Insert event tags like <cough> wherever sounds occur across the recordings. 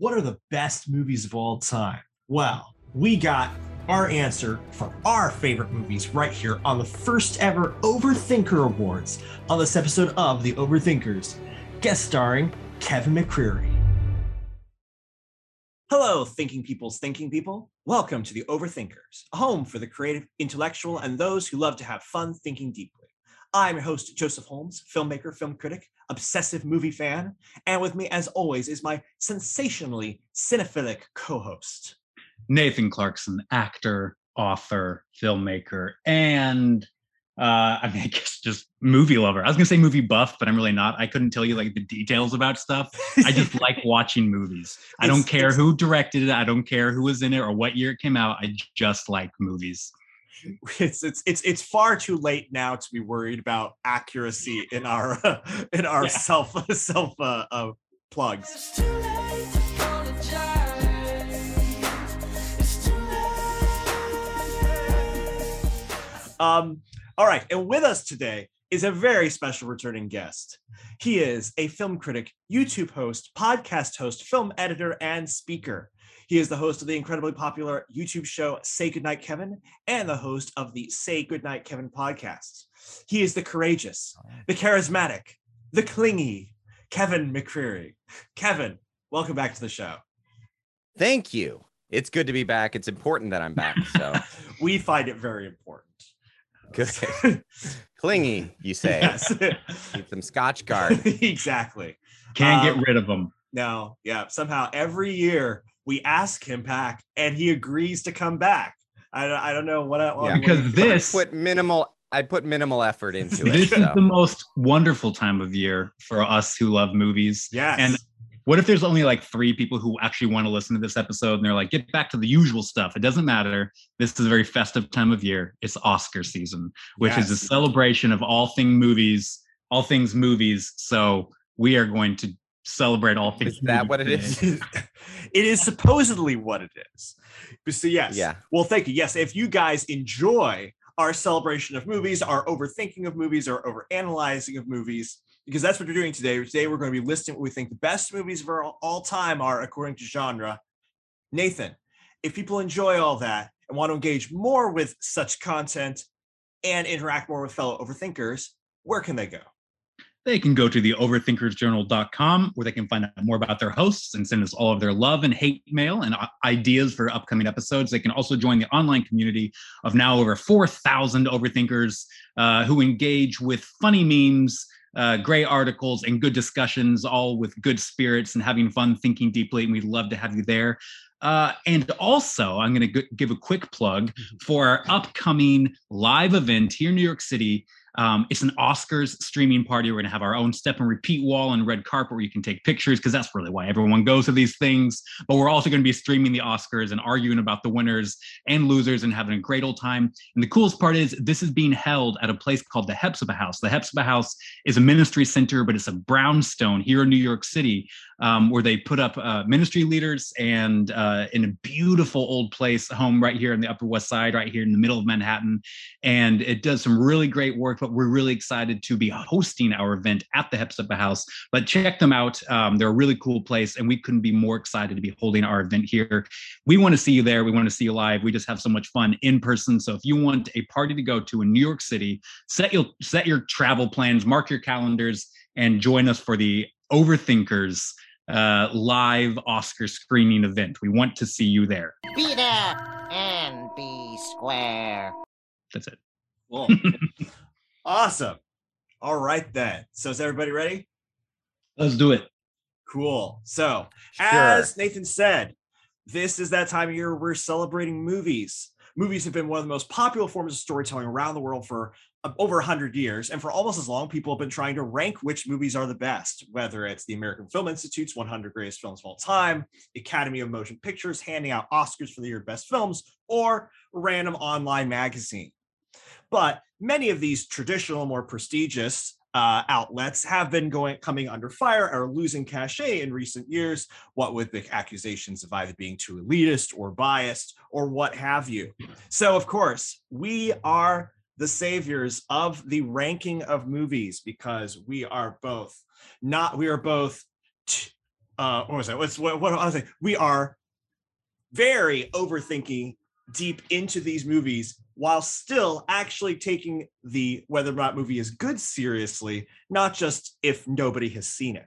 what are the best movies of all time? Well, we got our answer for our favorite movies right here on the first ever Overthinker Awards on this episode of The Overthinkers, guest starring Kevin McCreary. Hello, thinking people's thinking people. Welcome to The Overthinkers, a home for the creative, intellectual, and those who love to have fun thinking deeply. I'm your host, Joseph Holmes, filmmaker, film critic, obsessive movie fan, and with me, as always, is my sensationally cinephilic co host, Nathan Clarkson, actor, author, filmmaker, and uh, I mean, <laughs> I guess just movie lover. I was gonna say movie buff, but I'm really not. I couldn't tell you like the details about stuff. I just like <laughs> watching movies. I don't care who directed it. I don't care who was in it or what year it came out. I just like movies <laughs> it's it's it's it's far too late now to be worried about accuracy in our uh, <laughs> in our yeah. self <laughs> self uh, uh, plugs. Um, all right, and with us today is a very special returning guest. He is a film critic, YouTube host, podcast host, film editor, and speaker. He is the host of the incredibly popular YouTube show Say Goodnight Kevin and the host of the Say Goodnight Kevin podcast. He is the courageous, the charismatic, the clingy Kevin McCreary. Kevin, welcome back to the show. Thank you. It's good to be back. It's important that I'm back. So <laughs> we find it very important. Good. <laughs> Clingy, you say. Yes. Keep them scotch guard. <laughs> exactly. Can't um, get rid of them. No, yeah. Somehow every year we ask him back and he agrees to come back. I, I don't know what I yeah. because this put minimal I put minimal effort into it. This so. is the most wonderful time of year for us who love movies. Yes. And what if there's only like three people who actually want to listen to this episode and they're like, get back to the usual stuff. It doesn't matter. This is a very festive time of year. It's Oscar season, which yes. is a celebration of all thing movies, all things movies. So we are going to celebrate all things. Is that what it is? <laughs> it is supposedly what it is. But so yes. Yeah. Well, thank you. Yes, if you guys enjoy our celebration of movies, our overthinking of movies, our overanalyzing of movies, because that's what we're doing today. Today we're going to be listing what we think the best movies of all, all time are according to genre. Nathan, if people enjoy all that and want to engage more with such content and interact more with fellow overthinkers, where can they go? They can go to the overthinkersjournal.com where they can find out more about their hosts and send us all of their love and hate mail and ideas for upcoming episodes. They can also join the online community of now over 4,000 overthinkers uh, who engage with funny memes, uh, great articles, and good discussions, all with good spirits and having fun thinking deeply. And we'd love to have you there. Uh, and also, I'm going to g- give a quick plug mm-hmm. for our upcoming live event here in New York City um, it's an Oscars streaming party. We're going to have our own step and repeat wall and red carpet where you can take pictures because that's really why everyone goes to these things. But we're also going to be streaming the Oscars and arguing about the winners and losers and having a great old time. And the coolest part is this is being held at a place called the Hephzibah House. The Hephzibah House is a ministry center, but it's a brownstone here in New York City um, where they put up uh, ministry leaders and uh, in a beautiful old place, home right here in the Upper West Side, right here in the middle of Manhattan. And it does some really great work but we're really excited to be hosting our event at the Hephzibah House. But check them out. Um, they're a really cool place, and we couldn't be more excited to be holding our event here. We want to see you there. We want to see you live. We just have so much fun in person. So if you want a party to go to in New York City, set your set your travel plans, mark your calendars, and join us for the Overthinkers uh, live Oscar screening event. We want to see you there. Be there and be square. That's it. Cool. <laughs> Awesome. All right then. So is everybody ready? Let's do it. Cool. So, sure. as Nathan said, this is that time of year we're celebrating movies. Movies have been one of the most popular forms of storytelling around the world for uh, over 100 years. And for almost as long, people have been trying to rank which movies are the best, whether it's the American Film Institute's 100 Greatest Films of All Time, Academy of Motion Pictures handing out Oscars for the year best films, or random online magazine. But many of these traditional, more prestigious uh, outlets have been going coming under fire or losing cachet in recent years. What with the accusations of either being too elitist or biased or what have you. So, of course, we are the saviors of the ranking of movies because we are both not we are both uh, what was that? What, what I was saying? We are very overthinking deep into these movies while still actually taking the whether or not movie is good seriously, not just if nobody has seen it.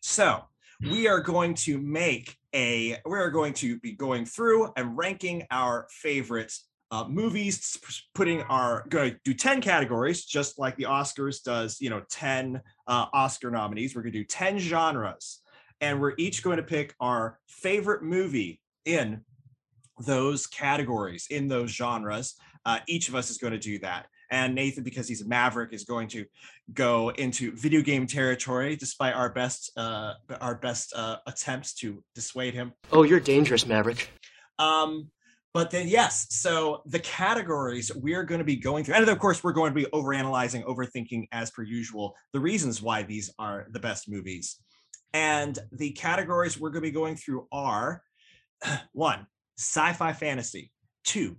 So we are going to make a we are going to be going through and ranking our favorite uh, movies putting our going to do 10 categories just like the oscars does you know 10 uh, oscar nominees we're going to do 10 genres and we're each going to pick our favorite movie in those categories in those genres uh, each of us is going to do that and Nathan, because he's a maverick, is going to go into video game territory, despite our best uh, our best uh, attempts to dissuade him. Oh, you're dangerous, Maverick. Um, but then yes, so the categories we're going to be going through, and of course we're going to be overanalyzing, overthinking as per usual, the reasons why these are the best movies. And the categories we're going to be going through are <clears throat> one, sci-fi fantasy, two,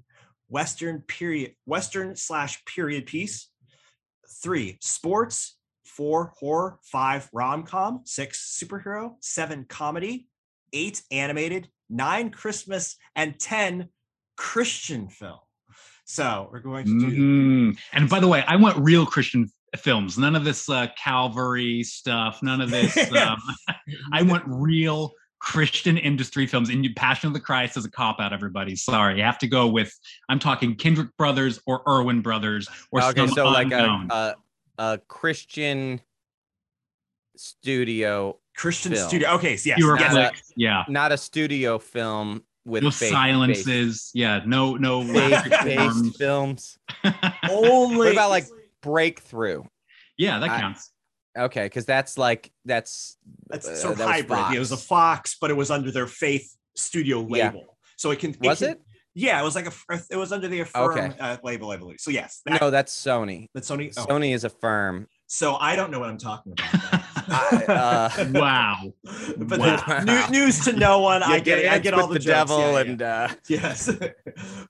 Western period, Western slash period piece. Three, sports. Four, horror. Five, rom com. Six, superhero. Seven, comedy. Eight, animated. Nine, Christmas. And 10, Christian film. So we're going to do. Mm-hmm. And by the way, I want real Christian films. None of this uh, Calvary stuff. None of this. <laughs> Um, <laughs> I want real Christian industry films. And Passion of the Christ is a cop out, everybody. Sorry. You have to go with, I'm talking Kendrick Brothers or Erwin Brothers or Okay, so like a, a, a Christian studio. Christian film. studio. Okay, so yes. Pure yes. flicks, yeah. Not a studio film with No fake- silences. Yeah. No, no. fake- laughter fake forms. films. <laughs> Only What about like breakthrough? yeah, that I- counts. Okay, because that's like that's that's uh, sort of that was hybrid. It was a Fox. But it was under their Faith Studio Yeah. label. So it can Was can- it? Yeah, it was like a it was under the Affirm Okay. uh, label, I believe. So yes, that, No, that's Sony. that's Sony. oh, Sony is Affirm. So I don't know what I'm talking about. I, uh, wow. <laughs> but Wow. new, news to no one. I You get. I get all the, the devil Yeah, yeah. and uh <laughs> Yes.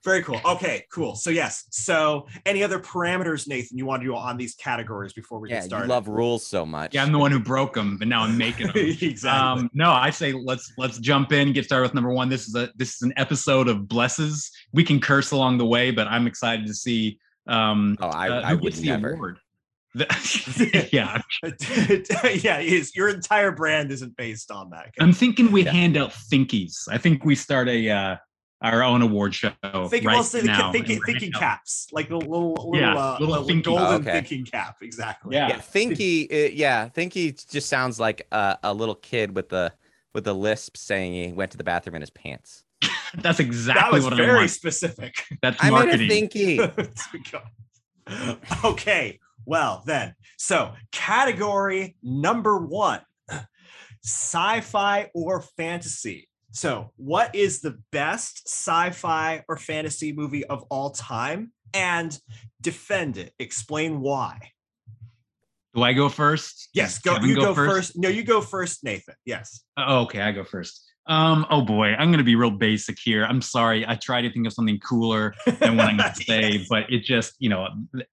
Very cool. Okay, cool. So yes. So any other parameters, Nathan, you want to do on these categories before we yeah, get you started? love rules so much. Yeah, I'm the one who broke them, but now I'm making them. <laughs> exactly. Um, no, I say let's let's jump in, get started with number one. This is a this is an episode of blesses. We can curse along the way, but I'm excited to see um Oh, I, uh, I who would gets the never. award. The- <laughs> <laughs> yeah, <laughs> yeah, Is Your entire brand isn't based on that. I'm thinking we Yeah. hand out thinkies. I think we start a uh, our own award show Think, right we'll say now. ca- thinking, thinking caps, like the little, little, Yeah, uh, little little thinking- golden Oh, okay. thinking cap. Exactly. Yeah. Yeah, Thinky. Uh, yeah, Thinky just sounds like a, a little kid with the with the lisp saying he went to the bathroom in his pants. That's That exactly was what I very want. specific. That's I made a marketing. Thinky. okay. Well, then, so category number one sci fi or fantasy. So, what is the best sci fi or fantasy movie of all time? And defend it. Explain why. Do I go first? Yes, go. Kevin You go, first? No, you go first, Nathan. Yes. Oh, okay, I go first. Um, oh boy, I'm gonna be real basic here. I'm sorry. I try to think of something cooler than what I'm gonna <laughs> say, Yes. but it just, you know,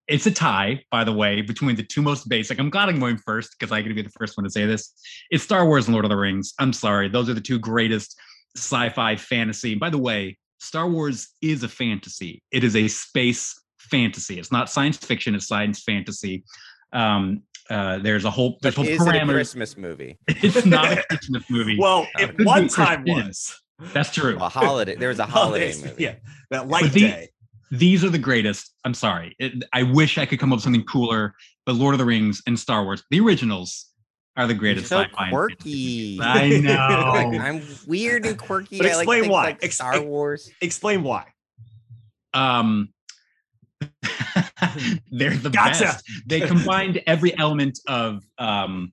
it's a tie, by the way, between the two most basic. I'm glad I'm going first because I get to be the first one to say this. It's Star Wars and Lord of the Rings. I'm sorry. Those are the two greatest sci-fi fantasy. By the way, Star Wars is a fantasy. It is a space fantasy. It's not science fiction, it's science fantasy. Um, uh, there's a whole there's But whole is a parameters. Christmas movie? <laughs> It's not a <laughs> Christmas movie. Well, Uh, it could one time Christian. was. That's true. A holiday. There was a <laughs> holiday movie. Yeah, that light the- day. These are the greatest. I'm sorry. It, I wish I could come up with something cooler, but Lord of the Rings and Star Wars, the originals, are the You're greatest so sci-fi. quirky. I know. I'm weird and quirky. But I like explain why. like Ex- Star Wars. Explain why. um, <laughs> they're the Gotcha. best. They combined every element of um,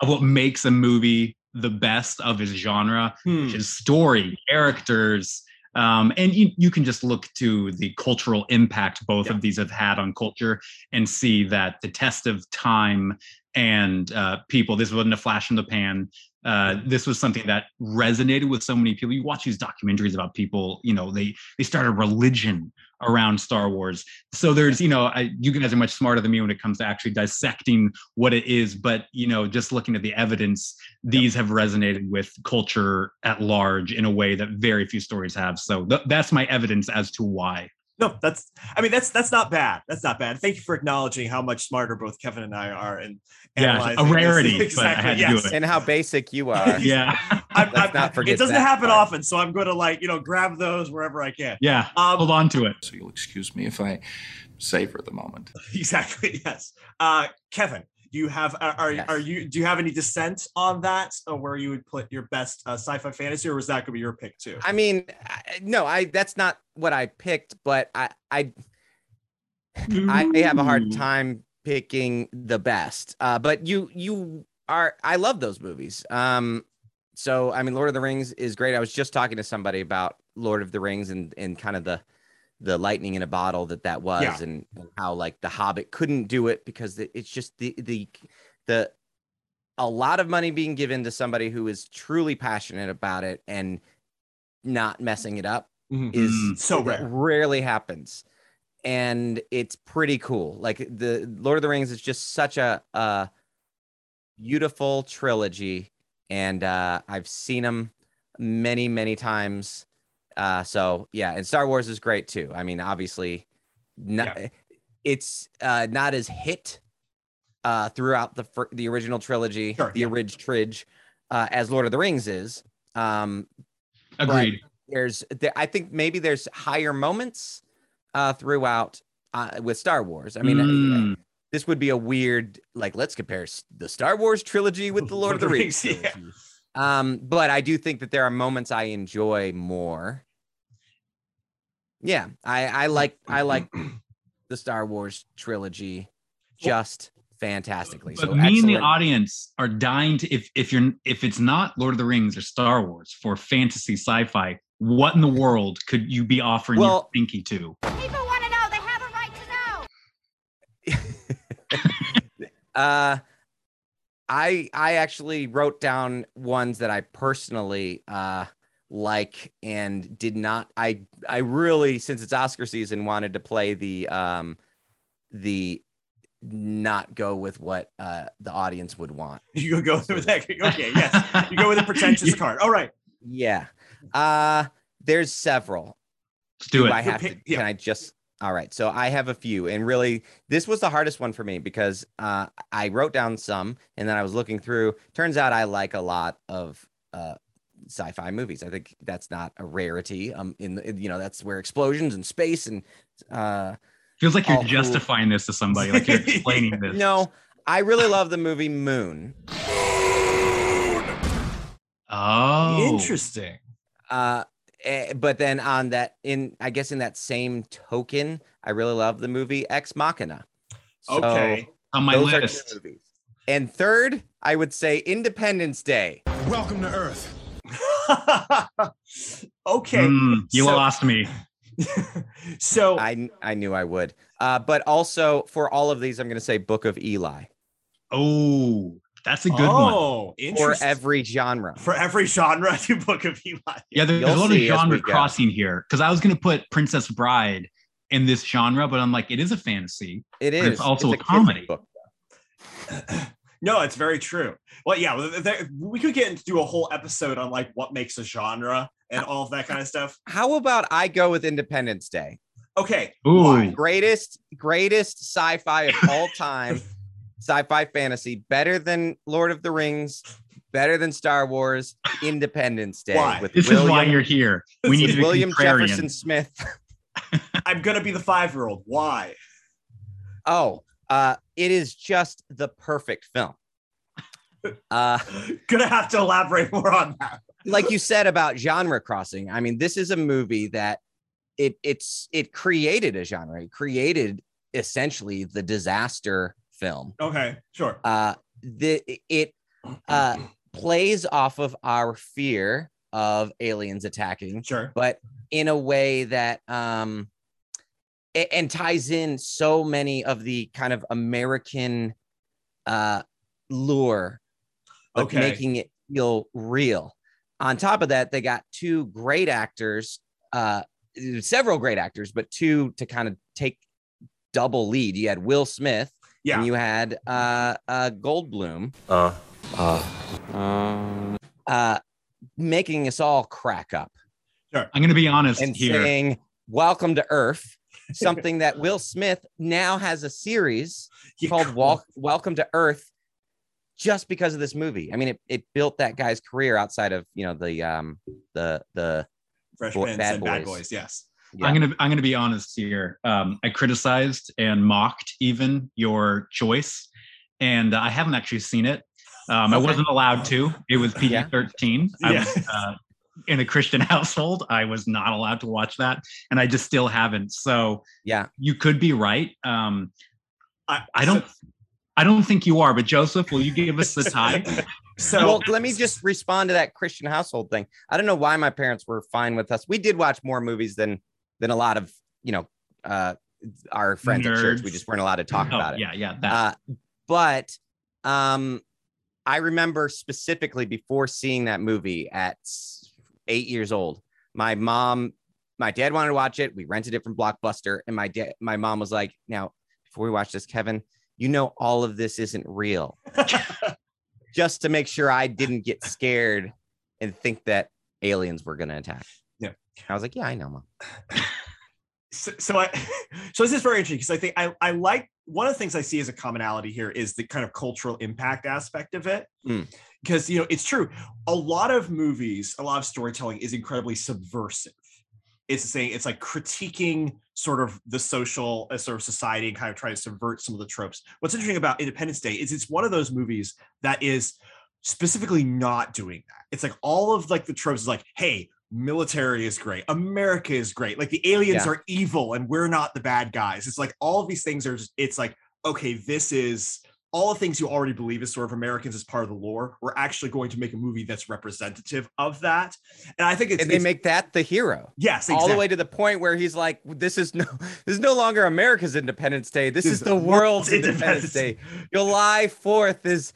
of what makes a movie the best of its genre, Hmm. which is story, characters, um, and you, you can just look to the cultural impact both Yeah. of these have had on culture and see that the test of time and uh, people, this wasn't a flash in the pan. Uh, this was something that resonated with so many people. You watch these documentaries about people, you know, they they started religion around Star Wars. So there's, you know, I, you guys are much smarter than me when it comes to actually dissecting what it is. But you know, just looking at the evidence, these have resonated with culture at large in a way that very few stories have. So th- that's my evidence as to why. No, that's I mean that's that's not bad. That's not bad. Thank you for acknowledging how much smarter both Kevin and I are and yeah, a <laughs> rarity, exactly, yes. and how basic you <laughs> are. yeah, I'm, I'm, not forget it doesn't happen part. often, so I'm going to like you know grab those wherever I can. Yeah, um, hold on to it. So you'll excuse me if I savor the moment. <laughs> Exactly. Yes, uh, Kevin do you have are yes. are you do you have any dissent on that or where you would put your best uh, sci-fi fantasy or was that going to be your pick too? I mean no i that's not what i picked but i i i have a hard time picking the best uh but you you are i love those movies um so i mean lord of the rings is great. I was just talking to somebody about lord of the rings and and kind of the the lightning in a bottle that that was yeah. and, and, how like the hobbit couldn't do it because it's just the the the a lot of money being given to somebody who is truly passionate about it and not messing it up mm-hmm. is mm-hmm. so rare. rarely happens and it's pretty cool like the lord of the rings is just such a, a beautiful trilogy and uh i've seen them many many times uh, so yeah, and Star Wars is great too. I mean, obviously, not, yeah. it's uh, not as hit uh, throughout the the original trilogy, sure, the yeah. original tridge, uh, as Lord of the Rings is. Um, Agreed. There's, there, I think maybe there's higher moments uh, throughout uh, with Star Wars. I mean, mm. this would be a weird like let's compare the Star Wars trilogy with the <laughs> Lord of the Rings. yeah. Um, but I do think that there are moments I enjoy more yeah, I I like I like <clears throat> the Star Wars trilogy just fantastically. But so me excellent. and the audience are dying to if if you're if it's not Lord of the Rings or Star Wars for fantasy sci-fi, what in the world could you be offering well, your pinky to? People want to know. They have a right to know. <laughs> uh I I actually wrote down ones that I personally uh like and did not I I really since it's Oscar season wanted to play the um the not go with what uh the audience would want. <laughs> You go with that. <laughs> Okay, yes. You go with a pretentious <laughs> card. All right. Yeah. Uh there's several. Let's do, do it. I have to yeah. can I just all right. So I have a few and really this was the hardest one for me because uh I wrote down some and then I was looking through. Turns out I like a lot of uh sci-fi movies. I think that's not a rarity. Um, in, the, you know, that's where explosions and space and uh, feels like you're justifying cool. this to somebody, like you're explaining <laughs> this. No, I really love the movie Moon. Oh, interesting. Uh, eh, but then on that, in I guess in that same token, I really love the movie Ex Machina. So okay, on my list. And third, I would say Independence Day. Welcome to Earth. <laughs> okay. Mm, you so, lost me. <laughs> so I I knew I would. Uh, but also for all of these, I'm going to say Book of Eli. Oh, that's a good oh, one. For every genre. For every genre, to Book of Eli. Yeah, there's You'll a lot of genre crossing here because I was going to put Princess Bride in this genre, but I'm like, it is a fantasy. It is. It's also it's a, a comedy. Book, <clears throat> no, it's very true. Well, yeah, we could get into a whole episode on like what makes a genre and all of that kind of stuff. How about I go with Independence Day? Okay. Ooh. Greatest, greatest sci-fi of all <laughs> time, sci-fi fantasy, better than Lord of the Rings, better than Star Wars, Independence Day. Why? With this William, is why you're here. We need to William Jefferson Smith. <laughs> I'm gonna be the five-year-old. Why? Oh, uh, it is just the perfect film. <laughs> Uh, Gonna have to elaborate more on that. like you said <laughs> about genre crossing, I mean, this is a movie that it it's it created a genre. It created essentially the disaster film. Okay, sure. Uh, the it uh plays off of our fear of aliens attacking. Sure, but in a way that um and ties in so many of the kind of American uh, lure, but okay. making it feel real. On top of that, they got two great actors, uh, several great actors, but two to kind of take double lead. You had Will Smith, Yeah. and you had uh, uh, Goldblum, Uh, uh, uh, making us all crack up Sure. I'm going to be honest and here. saying, "Welcome to Earth." Something that Will Smith now has a series Yeah, called. Walk, Welcome to Earth just because of this movie. I mean, it, it built that guy's career outside of, you know, the um the the Fresh Boy- Bad and Bad Boys. Boys. Yes. yeah. I'm gonna I'm gonna be honest here. Um, I criticized and mocked even your choice, and I haven't actually seen it. Um, I wasn't allowed to. It was Yeah. PG-13. I was uh, in a Christian <laughs> household. I was not allowed to watch that, and I just still haven't. So yeah. you could be right. Um, I, I don't. I don't think you are, but Joseph, will you give us the <laughs> time? So, well, let me just respond to that Christian household thing. I don't know why my parents were fine with us. We did watch more movies than than a lot of, you know, uh our friends at church. We just weren't allowed to talk Oh, about it. yeah, yeah. That. Uh, but um, I remember specifically before seeing that movie at s- eight years old, my mom, my dad wanted to watch it. We rented it from Blockbuster, and my dad, my mom was like, "Now, before we watch this, Kevin, you know all of this isn't real." <laughs> Just to make sure I didn't get scared and think that aliens were going to attack. Yeah. I was like, "Yeah, I know, mom." <laughs> so, so I <laughs> so this is very interesting because I think I, I like one of the things I see as a commonality here is the kind of cultural impact aspect of it. Mm. Because you know, it's true. A lot of movies, a lot of storytelling is incredibly subversive. It's saying it's like critiquing sort of the social uh, sort of society and kind of trying to subvert some of the tropes. What's interesting about Independence Day is it's one of those movies that is specifically not doing that. It's like all of like the tropes is like, hey, military is great, America is great, like the aliens Yeah. are evil and we're not the bad guys. It's like all of these things are just, it's like, okay, this is all the things you already believe as sort of Americans as part of the lore. We're actually going to make a movie that's representative of that. And I think it's, And they it's- make that the hero. yes, all the way to the point where he's like, "This is no, <laughs> this is no longer America's Independence Day. This, This is the world's world's Independence Day. July Fourth is,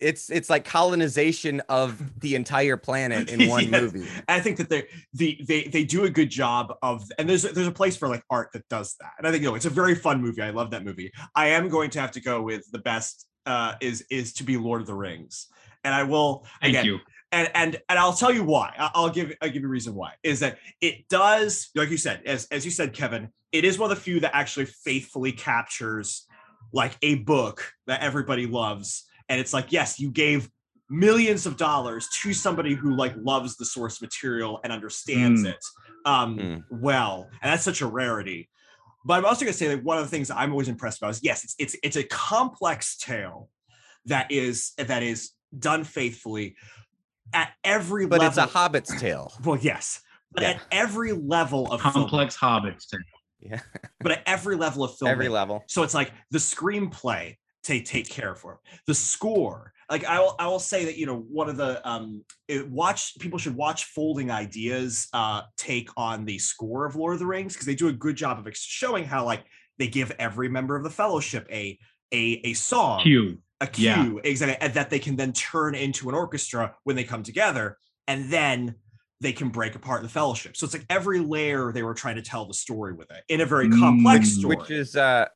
it's it's like colonization of the entire planet in one <laughs> Yes. movie. I think that they the they they do a good job of and there's there's a place for like art that does that. And I think you know it's a very fun movie. I love that movie. I am going to have to go with the best uh is is to be Lord of the Rings. And I will Thank again you. and and and I'll tell you why. I- I'll give I'll give you a reason why. Is that it does, like you said, as as you said, Kevin, it is one of the few that actually faithfully captures like a book that everybody loves. And it's like, yes, you gave millions of dollars to somebody who like loves the source material and understands Mm. it um Mm. well. And that's such a rarity. But I'm also gonna say that one of the things I'm always impressed about is yes, it's it's it's a complex tale that is that is done faithfully at every But level. it's a Hobbit's tale. <laughs> well, yes, but Yeah. at every level of film, Complex hobbits. Tale. Yeah, but at every level of film, every level. so it's like the screenplay take take care for. The score, like I will I will say that you know one of the um it, watch people should watch Folding Ideas uh take on the score of Lord of the Rings because they do a good job of ex- showing how like they give every member of the Fellowship a a a song Q. a cue Yeah. exactly and that they can then turn into an orchestra when they come together and then they can break apart the fellowship so it's like every layer they were trying to tell the story with it in a very complex Mm. story Which is uh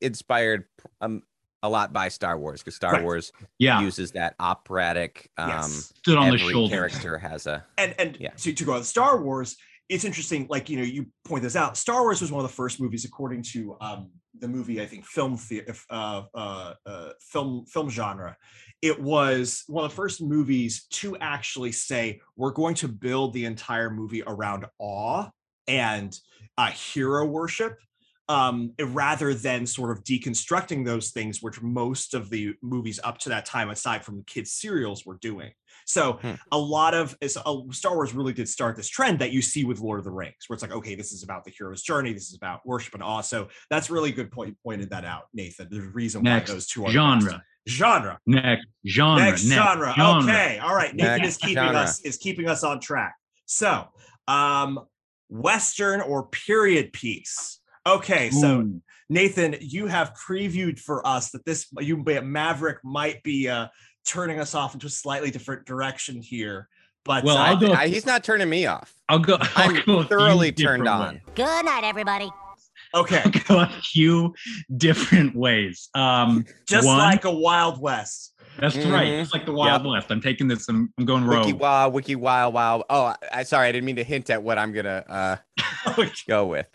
inspired um a lot by Star Wars because Star Right. Wars Yeah. uses that operatic. Um, yes Stood on the every shoulder. character has a <laughs> and and Yeah. to, to go on star wars it's interesting like you know you point this out star wars was one of the first movies according to um the movie i think film the uh, uh, uh film film genre it was one of the first movies to actually say we're going to build the entire movie around awe and uh hero worship um rather than sort of deconstructing those things which most of the movies up to that time aside from the kids serials were doing so a lot of it's, uh, Star Wars really did start this trend that you see with Lord of the Rings, where it's like, okay, this is about the hero's journey, this is about worship and awe. So that's really good point. You pointed that out, Nathan. There's a reason Next why those two are the genre. best. genre. Next genre. Next, genre. Okay, all right. Nathan Next is keeping genre. us is keeping us on track. So, um, Western or period piece. Okay, so Ooh. Nathan, you have previewed for us that this you Maverick might be uh, turning us off into a slightly different direction here. But Well, uh, I'll go- I- he's not turning me off. I'll go. I'll I'm go thoroughly turned on. ways. Good night, everybody. okay, I'll go a few different ways. Um, just one- like a Wild West. that's right. Mhm. It's like the Wild West. I'm taking this. I'm, I'm going Wiki rogue. wow, wiki wow, wow. Oh, I, I sorry, I didn't mean to hint at what I'm gonna uh <laughs> go with.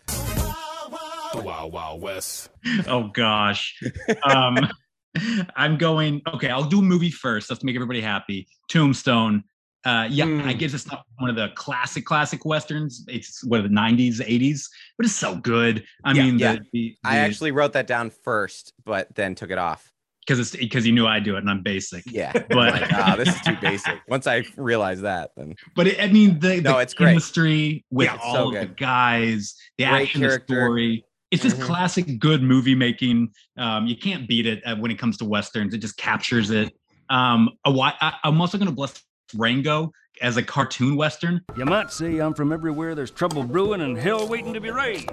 Wild Wild West. oh gosh. Um, <laughs> I'm going. Okay, I'll do a movie first. Let's make everybody happy. Tombstone. Uh, yeah, Hmm. I guess it's not one of the classic classic westerns. It's what the 90s, 80s, but it's so good. I Yeah, mean, yeah. the, the, I actually wrote that down first, but then took it off. because it's because you knew I do it and I'm basic. Yeah, <laughs> But- like, ah, this is too basic. Once I realized that, then But it, I mean, the, No, the it's great. chemistry with Yeah, all so of the guys, the Great action, the story. It's just Mhm. classic good movie making. Um, you can't beat it uh, when it comes to westerns. It just captures it. Um, a why I, I'm also going to bless Rango as a cartoon western. You might say I'm from everywhere there's trouble brewing and hell waiting to be raised.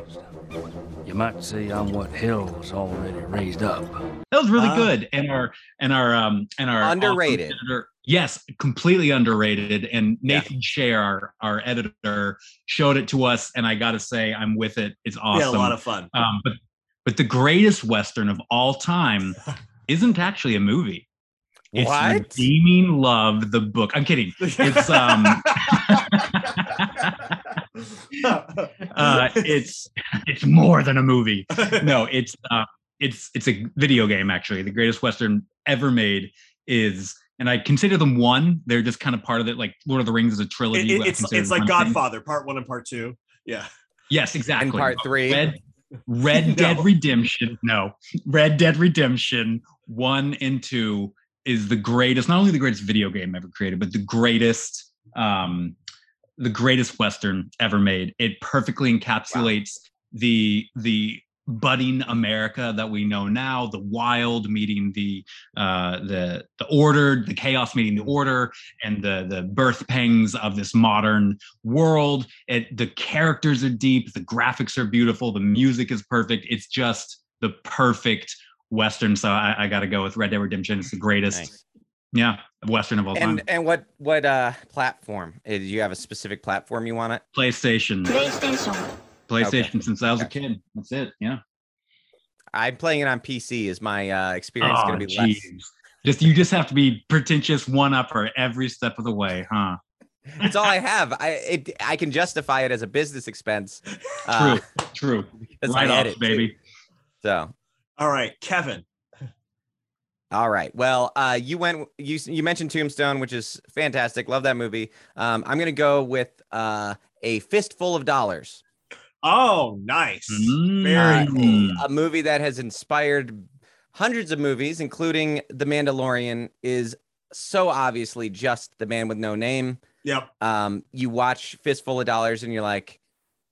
You might say I'm what hell's already raised up. That was really Ah. good, and our and our um and our awesome Underrated. editor- yes, completely underrated. And Yeah. Nathan Shea, our our editor, showed it to us, and I got to say, I'm with it. It's awesome. had a lot of fun. Um, but but the greatest western of all time <laughs> isn't actually a movie. It's What? Redeeming Love, the book. I'm kidding. It's um <laughs> <laughs> uh it's it's more than a movie. No, it's uh it's it's a video game actually. The greatest western ever made is and I consider them one. They're just kind of part of it. Like Lord of the Rings is a trilogy. It- it- but I it's it's like one thing. Godfather, part one and part two. Yeah. Yes, exactly. in part three. Red, Red <laughs> Dead Redemption. No, Red Dead Redemption one and two is the greatest. Not only the greatest video game ever created, but the greatest, um, the greatest western ever made. It perfectly encapsulates the the budding America that we know now. The wild meeting the uh, the the ordered, the chaos meeting the order, and the the birth pangs of this modern world. It the characters are deep, the graphics are beautiful, the music is perfect. It's just the perfect western. So I, I got to go with Red Dead Redemption. It's the greatest, Nice. yeah, western of all time. And and what what uh platform? Uh, Do you have a specific platform you want it? PlayStation, PlayStation. PlayStation since I was a kid. That's it. Yeah. I'm playing it on PC. Is my uh experience Oh, going to be less? Just you just have to be pretentious one upper every step of the way, huh? It's all I have. I it I can justify it as a business expense. uh, True, true. because I Right edit, off, too. baby. So All right, Kevin. All right. Well, uh, you went. You you mentioned Tombstone, which is fantastic. Love that movie. Um, I'm gonna go with uh, a fistful of dollars. Oh, nice. Very Mm. cool. A movie that has inspired hundreds of movies, including The Mandalorian, is so obviously just the man with no name. Yep. Um, you watch Fistful of Dollars, and you're like,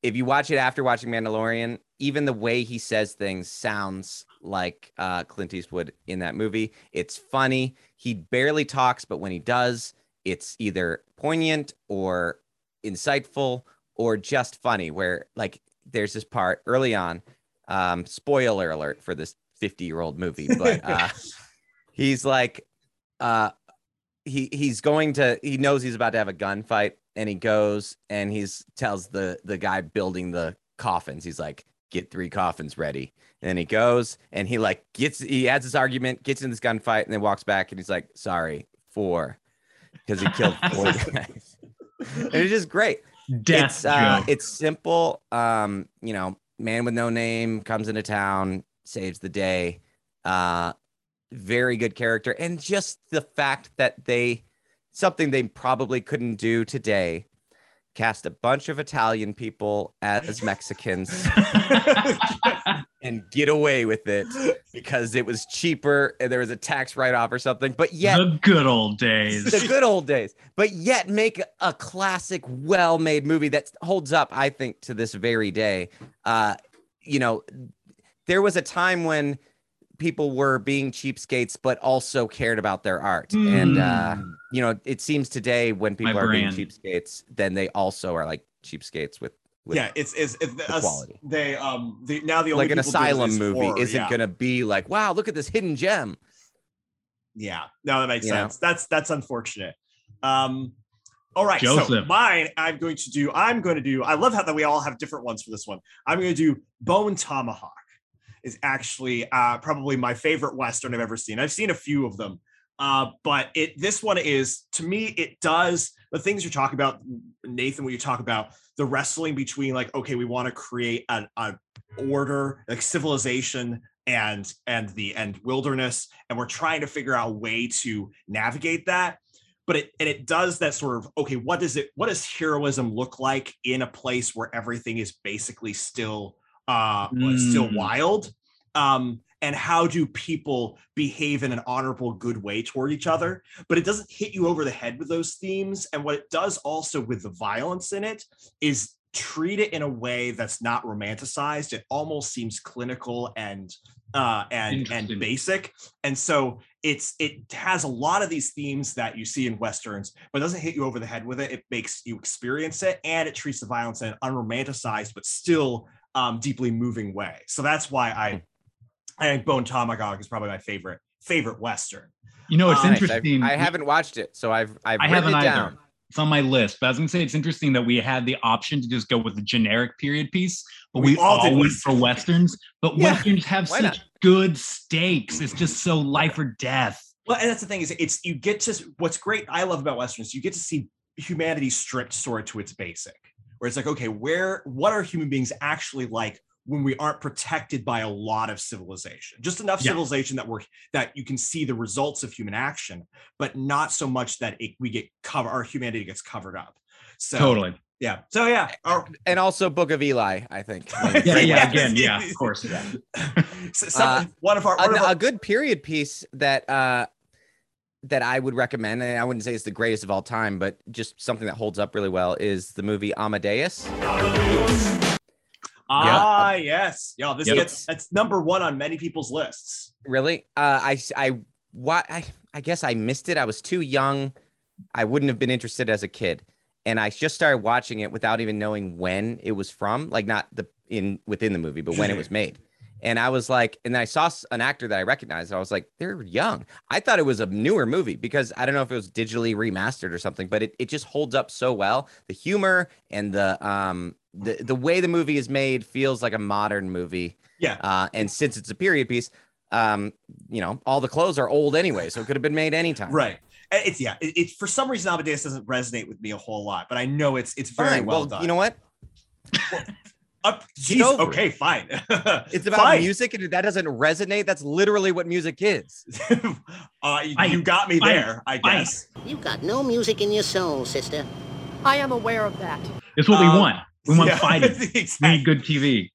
if you watch it after watching Mandalorian, even the way he says things sounds like uh, Clint Eastwood in that movie. It's funny. He barely talks, but when he does, it's either poignant or insightful or just funny. Where like there's this part early on. Um, spoiler alert for this 50 year old movie, <laughs> but uh, he's like, uh, he he's going to he knows he's about to have a gunfight and he goes and he's tells the the guy building the coffins he's like get three coffins ready and he goes and he like gets he adds his argument gets in this gunfight and then walks back and he's like sorry four because he killed four <laughs> guys <laughs> and it's just great Death it's uh, it's simple. Um, you know, man with no name comes into town, saves the day. Uh, very good character, and just the fact that they something they probably couldn't do today. Cast a bunch of Italian people as Mexicans <laughs> <laughs> and get away with it <laughs> because it was cheaper and there was a tax write off or something. But yet, the good old days. the good old days, but yet make a classic, well made movie that holds up, I think, to this very day. Uh, you know, there was a time when people were being cheapskates, but also cared about their art. And, uh, Mm. you know, it seems today when people My are being brand. cheapskates, then they also are like cheapskates with, with yeah, it's it's, it's the us- quality. They um the now the only like an people doing it asylum is movie horror, isn't yeah. going to be like, wow, look at this hidden gem. Yeah, no, that makes You know? sense. That's that's unfortunate. Um, All right, so mine. I'm going to do. I'm going to do. I love how that we all have different ones for this one. I'm going to do Bone Tomahawk. Is actually uh, probably my favorite western I've ever seen. I've seen a few of them, uh, but it this one is to me. It does the things you're talking about, Nathan. When you talk about the wrestling between like, okay, we want to create an, a order, like civilization and and the and wilderness, and we're trying to figure out a way to navigate that but it and it does that sort of okay what does it what does heroism look like in a place where everything is basically still uh still Mm. wild um and how do people behave in an honorable good way toward each other. But it doesn't hit you over the head with those themes and what it does also with the violence in it is treat it in a way that's not romanticized. It almost seems clinical and uh and and basic. And so it's it has a lot of these themes that you see in westerns but it doesn't hit you over the head with it. It makes you experience it and it treats the violence in an unromanticized but still um deeply moving way. So that's why i i think bone tomahawk is probably my favorite favorite western You know, it's Uh, Nice. I've- interesting. I haven't watched it, so I've I've I haven't it either. down. It's on my list, but I was gonna say it's interesting that we had the option to just go with the generic period piece, but We we, all all, went for westerns. But Yeah, westerns have why such not? good stakes. It's just so life or death. Well, and that's the thing is, it's you get to what's great. I love about westerns. You get to see humanity stripped sort of to its basic, where it's like, okay, where what are human beings actually like when we aren't protected by a lot of civilization? Just enough Yeah. civilization that we're that you can see the results of human action, but not so much that it, we get cover our humanity gets covered up. So Totally. yeah. So yeah, our, And also Book of Eli, I think. <laughs> Yeah, yeah, Yes. again, yeah, of <laughs> course. Yeah. So- some- Uh, one of our, one a, of our a good period piece that uh that I would recommend, and I wouldn't say it's the greatest of all time, but just something that holds up really well is the movie Amadeus. Ah yes, yeah. This Yep. gets that's number one on many people's lists. Really? Uh, I I what I I guess I missed it. I was too young. I wouldn't have been interested as a kid, and I just started watching it without even knowing when it was from, like not the in within the movie, but when it was made. And I was like, and then I saw an actor that I recognized. I was like, they're young. I thought it was a newer movie because I don't know if it was digitally remastered or something, but it, it just holds up so well. The humor and the um the the way the movie is made feels like a modern movie. Yeah. Uh, and since it's a period piece, um, you know, all the clothes are old anyway, so it could have been made anytime. Right. It's yeah. It, it's for some reason Amadeus doesn't resonate with me a whole lot, but I know it's it's very Fine. well, well, done. you know what? <laughs> Up, geez, over it. okay, fine. <laughs> It's about Fine. music, and if that doesn't resonate, that's literally what music is. <laughs> uh, you, Fine. you got me Fine. there, I Fine. guess. You got no music in your soul, sister. I am aware of that. It's what Um, we want. We want <laughs> yeah, fighting. <laughs> We need good TV.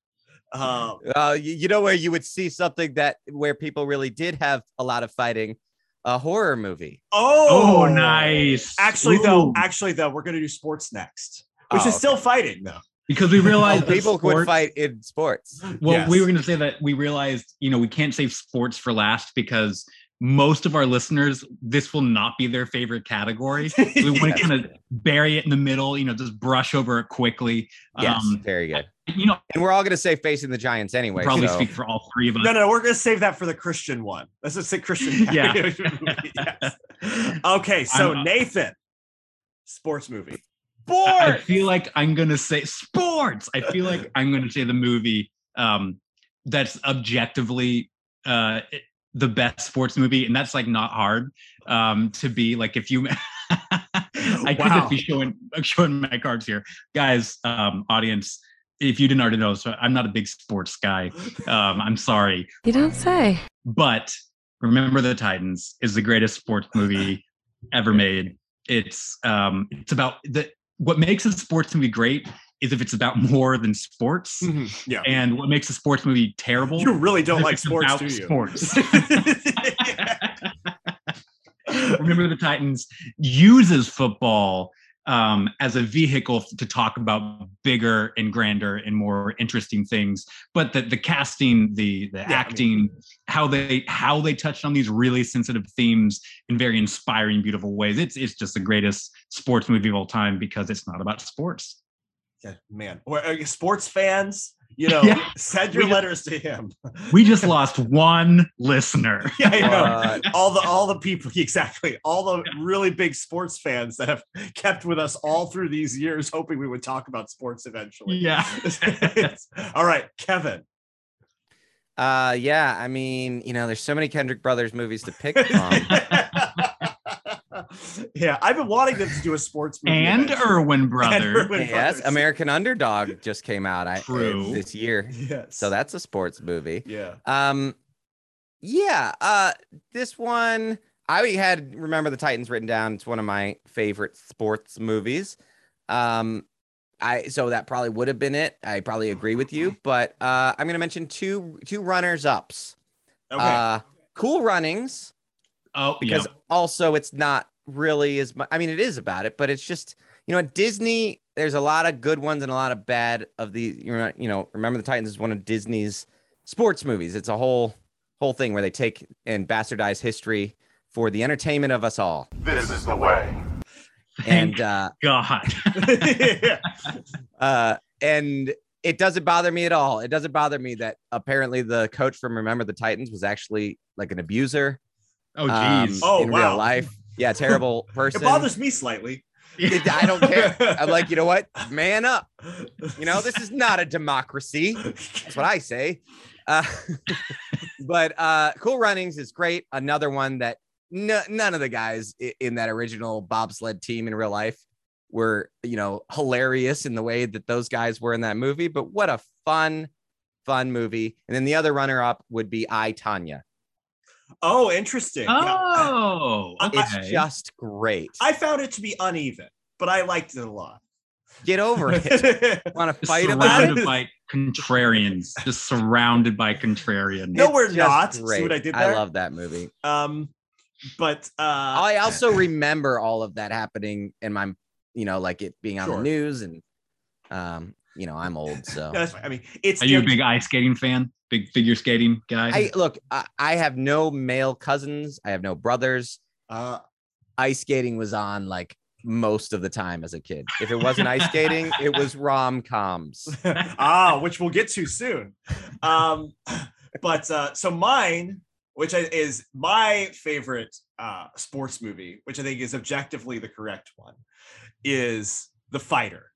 Um, Uh, you, you know where you would see something that where people really did have a lot of fighting, a horror movie. oh, Oh, nice. Actually, though, actually, though, we're gonna do sports next, which Oh, is still fighting, though. Because we realized that people would sports- fight in sports. Well, Yes. we were going to say that we realized, you know, we can't save sports for last because most of our listeners, this will not be their favorite category. <laughs> We want to kind of bury it in the middle, you know, just brush over it quickly. Yes, Um, very good. you know, And we're all gonna say facing the Giants anyway. probably so- speak for all three of us. No, no, we're gonna save that for the Christian one. Let's just say Christian. <laughs> Yeah. Yes. Okay, so I'm- Nathan, sports movie. I, I feel like I'm going to say sports. I feel like I'm going to say the movie um, that's objectively uh, it- the best sports movie, and that's like not hard um, to be. Like if you, <laughs> I could Wow. just be showing showing my cards here, guys. Um, audience, if you didn't already know, so I'm not a big sports guy. Um, I'm sorry, You don't say. but Remember the Titans is the greatest sports movie ever made. It's um it's about the what makes a sports movie great is if it's about more than sports. Mhm, Yeah. And what makes a sports movie terrible? You really don't like sports, do you? Sports. <laughs> <laughs> Remember the Titans uses football um, as a vehicle to talk about bigger and grander and more interesting things. But the the casting, the the I mean- acting, how they how they touched on these really sensitive themes in very inspiring, beautiful ways. It's it's just the greatest sports movie of all time because it's not about sports. Yeah, man. Or uh, sports fans, you <laughs> know, Yeah. send your We just- letters to him. We just lost one listener. <laughs> Yeah, I know. What? all the all the people <laughs> exactly all the really big sports fans that have kept with us all through these years hoping we would talk about sports eventually Yeah. all right kevin Uh, yeah. I mean, you know, there's so many Kendrick Brothers movies to pick from. Yeah i've been wanting them to do a sports movie and eventually. Erwin <laughs> And Brothers. Erwin yes, Brothers. American Underdog just came out I, uh, True. this year, yes so that's a sports movie. yeah Um, yeah. Uh, this one I had remember the Titans written down. It's one of my favorite sports movies. Um, I so that probably would have been it. I probably agree with you, but uh, I'm gonna mention two two runners ups. okay Uh, Cool Runnings Oh, because yeah. also it's not really as much. I mean, it is about it, but it's just you know at Disney. There's a lot of good ones and a lot of bad of the. You know, you know, remember the Titans is one of Disney's sports movies. It's a whole whole thing where they take and bastardize history for the entertainment of us all. This is the way. And uh, God. yeah. <laughs> uh, and it doesn't bother me at all. It doesn't bother me that apparently the coach from Remember the Titans was actually like an abuser. Oh, um. Oh, in wow. real life. Yeah, terrible <laughs> person. it bothers me slightly I don't care. I'm like, you know what? <laughs> Man up. You know, this is not a democracy. That's what I say. Uh, <laughs> but uh, Cool Runnings is great. Another one that no, none of the guys in that original bobsled team in real life were, you know, hilarious in the way that those guys were in that movie. But what a fun, fun movie. And then the other runner up would be I, Tanya. Oh interesting Yeah. Oh, It's just great. i found it to be uneven but i liked it a lot Get over it. <laughs> Want to Just fight about it? surrounded by contrarians. Just surrounded by contrarians. No, we're It's just not. See great. what I did I love that movie. um but uh I also remember all of that happening in my, you know, like it being on Sure. the news and, um, you know, I'm old, so no, that's fine. i mean it's Are you a big ice skating fan? Big figure skating guy? I look. I, I have no male cousins. I have no brothers. uh Ice skating was on like most of the time as a kid. If it wasn't ice <laughs> skating, it was rom coms. <laughs> ah, which we'll get to soon. Um, but uh, so mine, which is my favorite uh, sports movie, which I think is objectively the correct one, is The Fighter.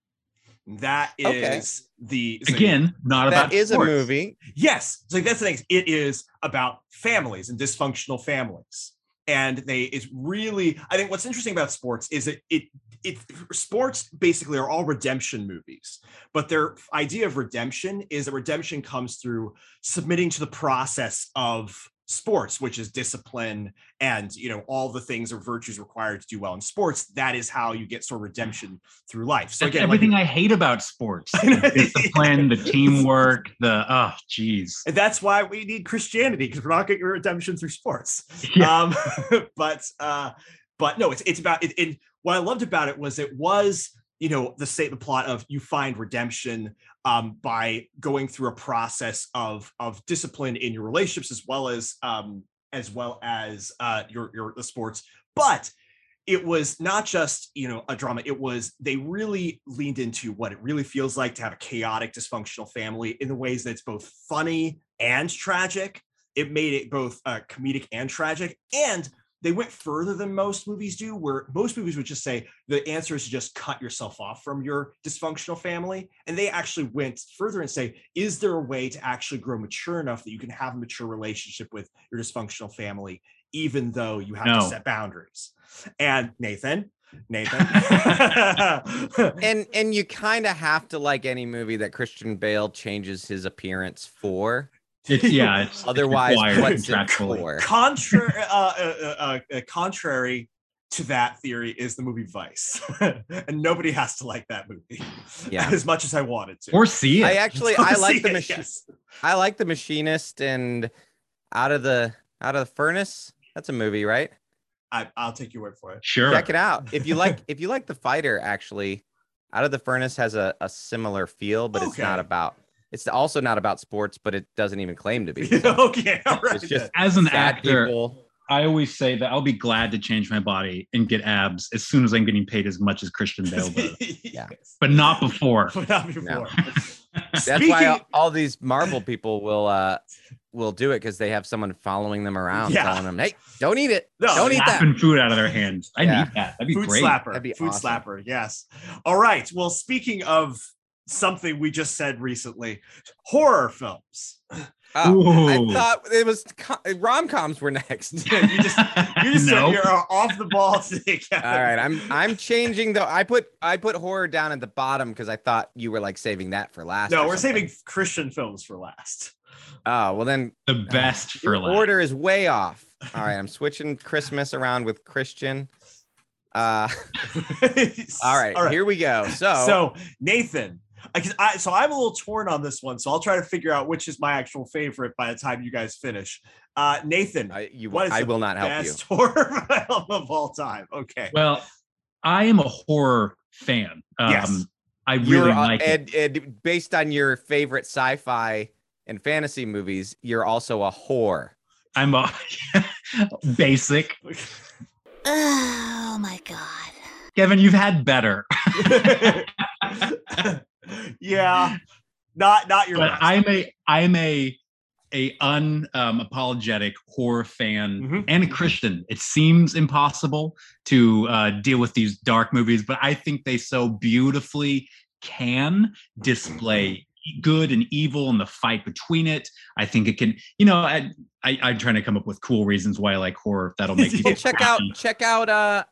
That is Okay. the so- Again, not That about is a movie. Yes, so that's the thing. It is about families and dysfunctional families, and they it's really. I think what's interesting about sports is that it it sports basically are all redemption movies, but their idea of redemption is that redemption comes through submitting to the process of sports which is discipline and you know all the things or virtues required to do well in sports that is how you get sort of redemption through life so That's again like- everything I hate about sports. <laughs> The discipline, the <laughs> teamwork, the oh geez. And that's why we need Christianity because we're not getting redemption through sports. <laughs> Yeah. Um, but uh, but no, it's it's about it, it. What I loved about it was it was you know the say the plot of you find redemption um, by going through a process of of discipline in your relationships as well as um, as well as uh, your your the sports, but it was not just you know a drama. It was they really leaned into what it really feels like to have a chaotic dysfunctional family in the ways that it's both funny and tragic. It made it both uh, comedic and tragic. And they went further than most movies do where most movies would just say the answer is to just cut yourself off from your dysfunctional family and they actually went further and say is there a way to actually grow mature enough that you can have a mature relationship with your dysfunctional family even though you have No. to set boundaries and nathan nathan <laughs> <laughs> And and you kind of have to like any movie that Christian Bale changes his appearance for. It's <laughs> yeah. It's, it's Otherwise, required what's it contractually. for? contrary uh, uh, uh, uh, contrary to that theory is the movie Vice, <laughs> and nobody has to like that movie. <laughs> Yeah. as much as I wanted to. Or see it. I actually Or I like the machine. yes. I like the machinist and out of the out of the furnace. That's a movie, right? I, I'll take your word for it. sure. Check it out. If you like if you like the fighter, actually, out of the furnace has a, a similar feel, but it's not about it's also not about sports, but it doesn't even claim to be. So <laughs> okay, all right. It's just As an sad actor, people. I always say that I'll be glad to change my body and get abs as soon as I'm getting paid as much as Christian Bale does, <laughs> Yeah. but not before. But not before. No. <laughs> That's why Speaking- all, all these Marvel people will uh will do it because they have someone following them around Yeah. telling them, "Hey, don't eat it. No, don't eat that." Slapping food out of their hands. I Yeah. need that. That'd be food great. slapper. That'd be food awesome. slapper. Yes. All right. Well, speaking of something we just said recently, horror films. <laughs> Oh, I thought it was rom coms were next. <laughs> you just you just No. said <laughs> you're off the ball today. Kevin. All right, I'm I'm changing the. I put I put horror down at the bottom because I thought you were like saving that for last. No, we're something. saving Christian films for last. Oh well, then the best for last. order is way off. All right, I'm switching Christmas around with Christian. Uh, all right, here we go. So, so Nathan, I, 'cause I so I'm a little torn on this one, so I'll try to figure out which is my actual favorite by the time you guys finish. Uh, Nathan, I, you, what is I will not help you. best <laughs> horror film of all time? Okay. Well, I am a horror fan. Um, Yes. I You're really uh, like it. and, and based on your favorite sci-fi and fantasy movies, you're also a whore. I'm a <laughs> basic. Oh my god. Kevin, you've had better. <laughs> yeah, not not your but best. I'm a I'm a a un um, horror fan Mhm. and a Christian. It seems impossible to uh, deal with these dark movies, but I think they so beautifully can display good and evil and the fight between it. I think it can, you know, I, I I'm trying to come up with cool reasons why I like horror that'll make <laughs> people Well, check out check out uh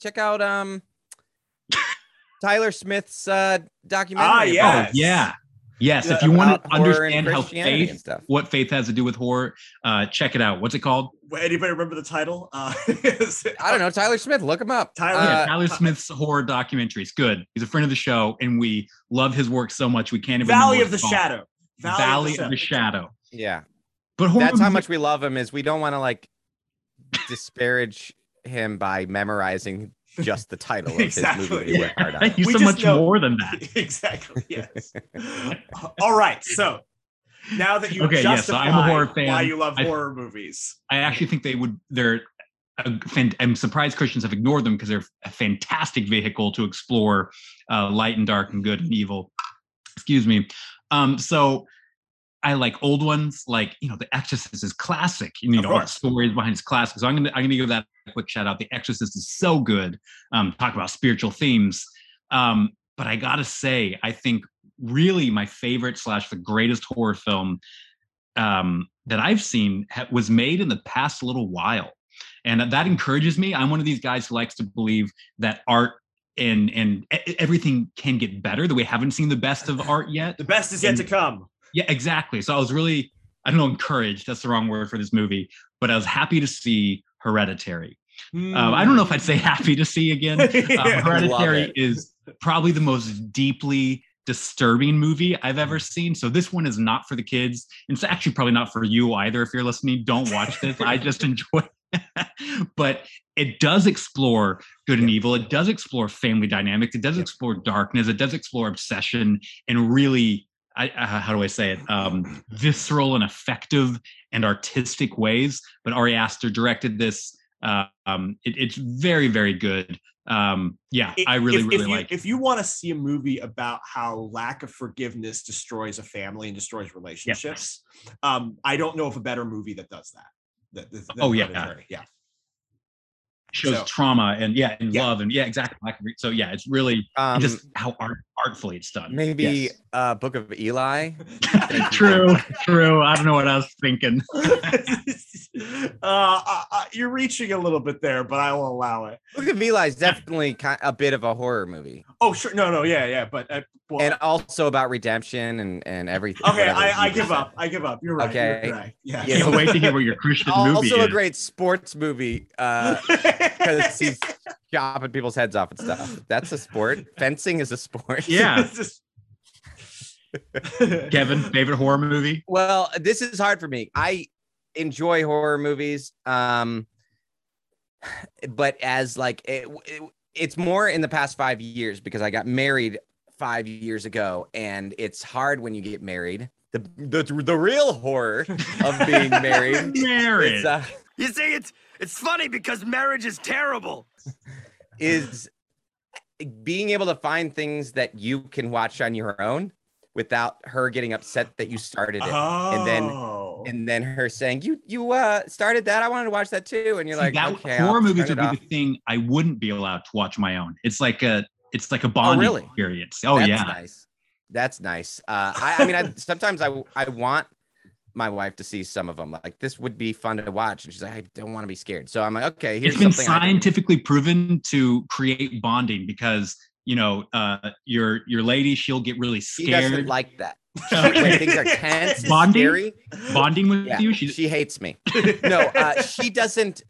check out um Tyler Smith's uh documentary. Ah, about- yes. Oh yeah. Yes, if you want to understand how faith, stuff. what faith has to do with horror, uh, check it out. What's it called? Anybody remember the title? Uh, <laughs> I don't know Tyler Smith. Look him up. Tyler- Uh, yeah, Tyler <laughs> Smith's horror documentary. It's good. He's a friend of the show, and we love his work so much we can't even. Valley of the what it's called. Shadow. Valley, of the Shadow. yeah. But horror That's how much we love him. Is we don't want to like disparage him by memorizing just the title <laughs> of Exactly, his movie. <laughs> We work hard on. He's We so much know- more than that. <laughs> exactly. Yes. All right. So now that you Okay, yes, so justify I'm a horror fan. why you love I- horror movies, I actually think they would. They're. A, fan- I'm surprised Christians have ignored them because they're a fantastic vehicle to explore uh, light and dark and good and evil. Excuse me. Um, so I like old ones, like you know, The Exorcist is classic. You know, course. stories behind it's classic. So I'm gonna I'm gonna give that a quick shout out. The Exorcist is so good. Um, talk about spiritual themes. Um, but I gotta say, I think really my favorite slash the greatest horror film um, that I've seen ha- was made in the past little while, and that encourages me. I'm one of these guys who likes to believe that art and and everything can get better. That we haven't seen the best of <laughs> art yet. the best is yet to come. Yeah, exactly. So I was really, I don't know, encouraged. That's the wrong word for this movie, but I was happy to see Hereditary. Um, I don't know if I'd say happy to see again. <laughs> Um, Hereditary is probably the most deeply disturbing movie I've ever seen. So this one is not for the kids. It's actually probably not for you either. If you're listening, don't watch this. I just <laughs> enjoy it. <laughs> but it does explore good and evil. It does explore family dynamics. It does explore darkness. It does explore obsession and really, I, uh, how do I say it? Um, visceral and effective and artistic ways. But Ari Aster directed this. Uh, um, it, it's very, very good. Um, yeah, I really, if, really if you, like. it. If you want to see a movie about how lack of forgiveness destroys a family and destroys relationships, um, I don't know of a better movie that does that. that, that- Oh, yeah. Yeah. Shows So- trauma and yeah, and Yeah. love and yeah, exactly. So yeah, it's really Um, just how art, artfully it's done. maybe Yes. uh, Book of Eli. <laughs> true, true. I don't know what I was thinking. <laughs> uh, uh, uh, you're reaching a little bit there, but I will allow it. Book of Eli is definitely ki a bit of a horror movie, Oh, sure. No, no, yeah, yeah. But uh, well, and also about redemption and and everything. okay, I, I give said. up. I give up. You're right. Okay. You're right. Yeah. Wait to hear what your Christian <laughs> movie is Also a is. great sports movie because he's <laughs> chopping people's heads off and stuff. That's a sport. Fencing is a sport. Yeah. <laughs> <laughs> Kevin, favorite horror movie? Well, this is hard for me. I enjoy horror movies, um, but as like it, it- it's more in the past five years because I got married five years ago, and it's hard when you get married. The the, the real horror of being married. Married. It's, uh, You see, it's it's funny because marriage is terrible. <laughs> is being able to find things that you can watch on your own without her getting upset that you started it, and then Oh. and then her saying, "You you uh started that. I wanted to watch that too." And you're See, like, that "Okay, horror I'll movies would be off." the thing I wouldn't be allowed to watch my own. It's like a it's like a bonding really? experience. Oh That's yeah. nice. That's nice. Uh, I, I mean, I, <laughs> sometimes I I want my wife to see some of them. Like this would be fun to watch, and she's like, "I don't want to be scared." So I'm like, "Okay, here's It's been something." Scientifically proven to create bonding because you know uh your your lady she'll get really She doesn't scared like that. <laughs> when things are tense, Bonding? scary. bonding with Yeah, you. she, She, hates me. <laughs> No, uh, she doesn't.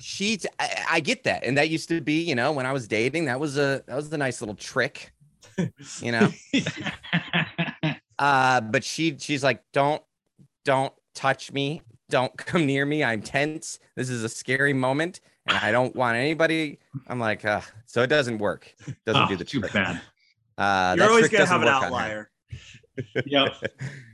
She, I, I get that, and that used to be, you know, when I was dating, that was a that was a nice little trick, you know. <laughs> Uh, but she she's like, don't don't touch me, don't <laughs> come near me. I'm tense. This is a scary moment, and I don't want anybody. I'm like, uh, so it doesn't work. Doesn't oh, do the too trick. bad. Uh, You're that always trick gonna have an work on her. outlier. <laughs> Yep.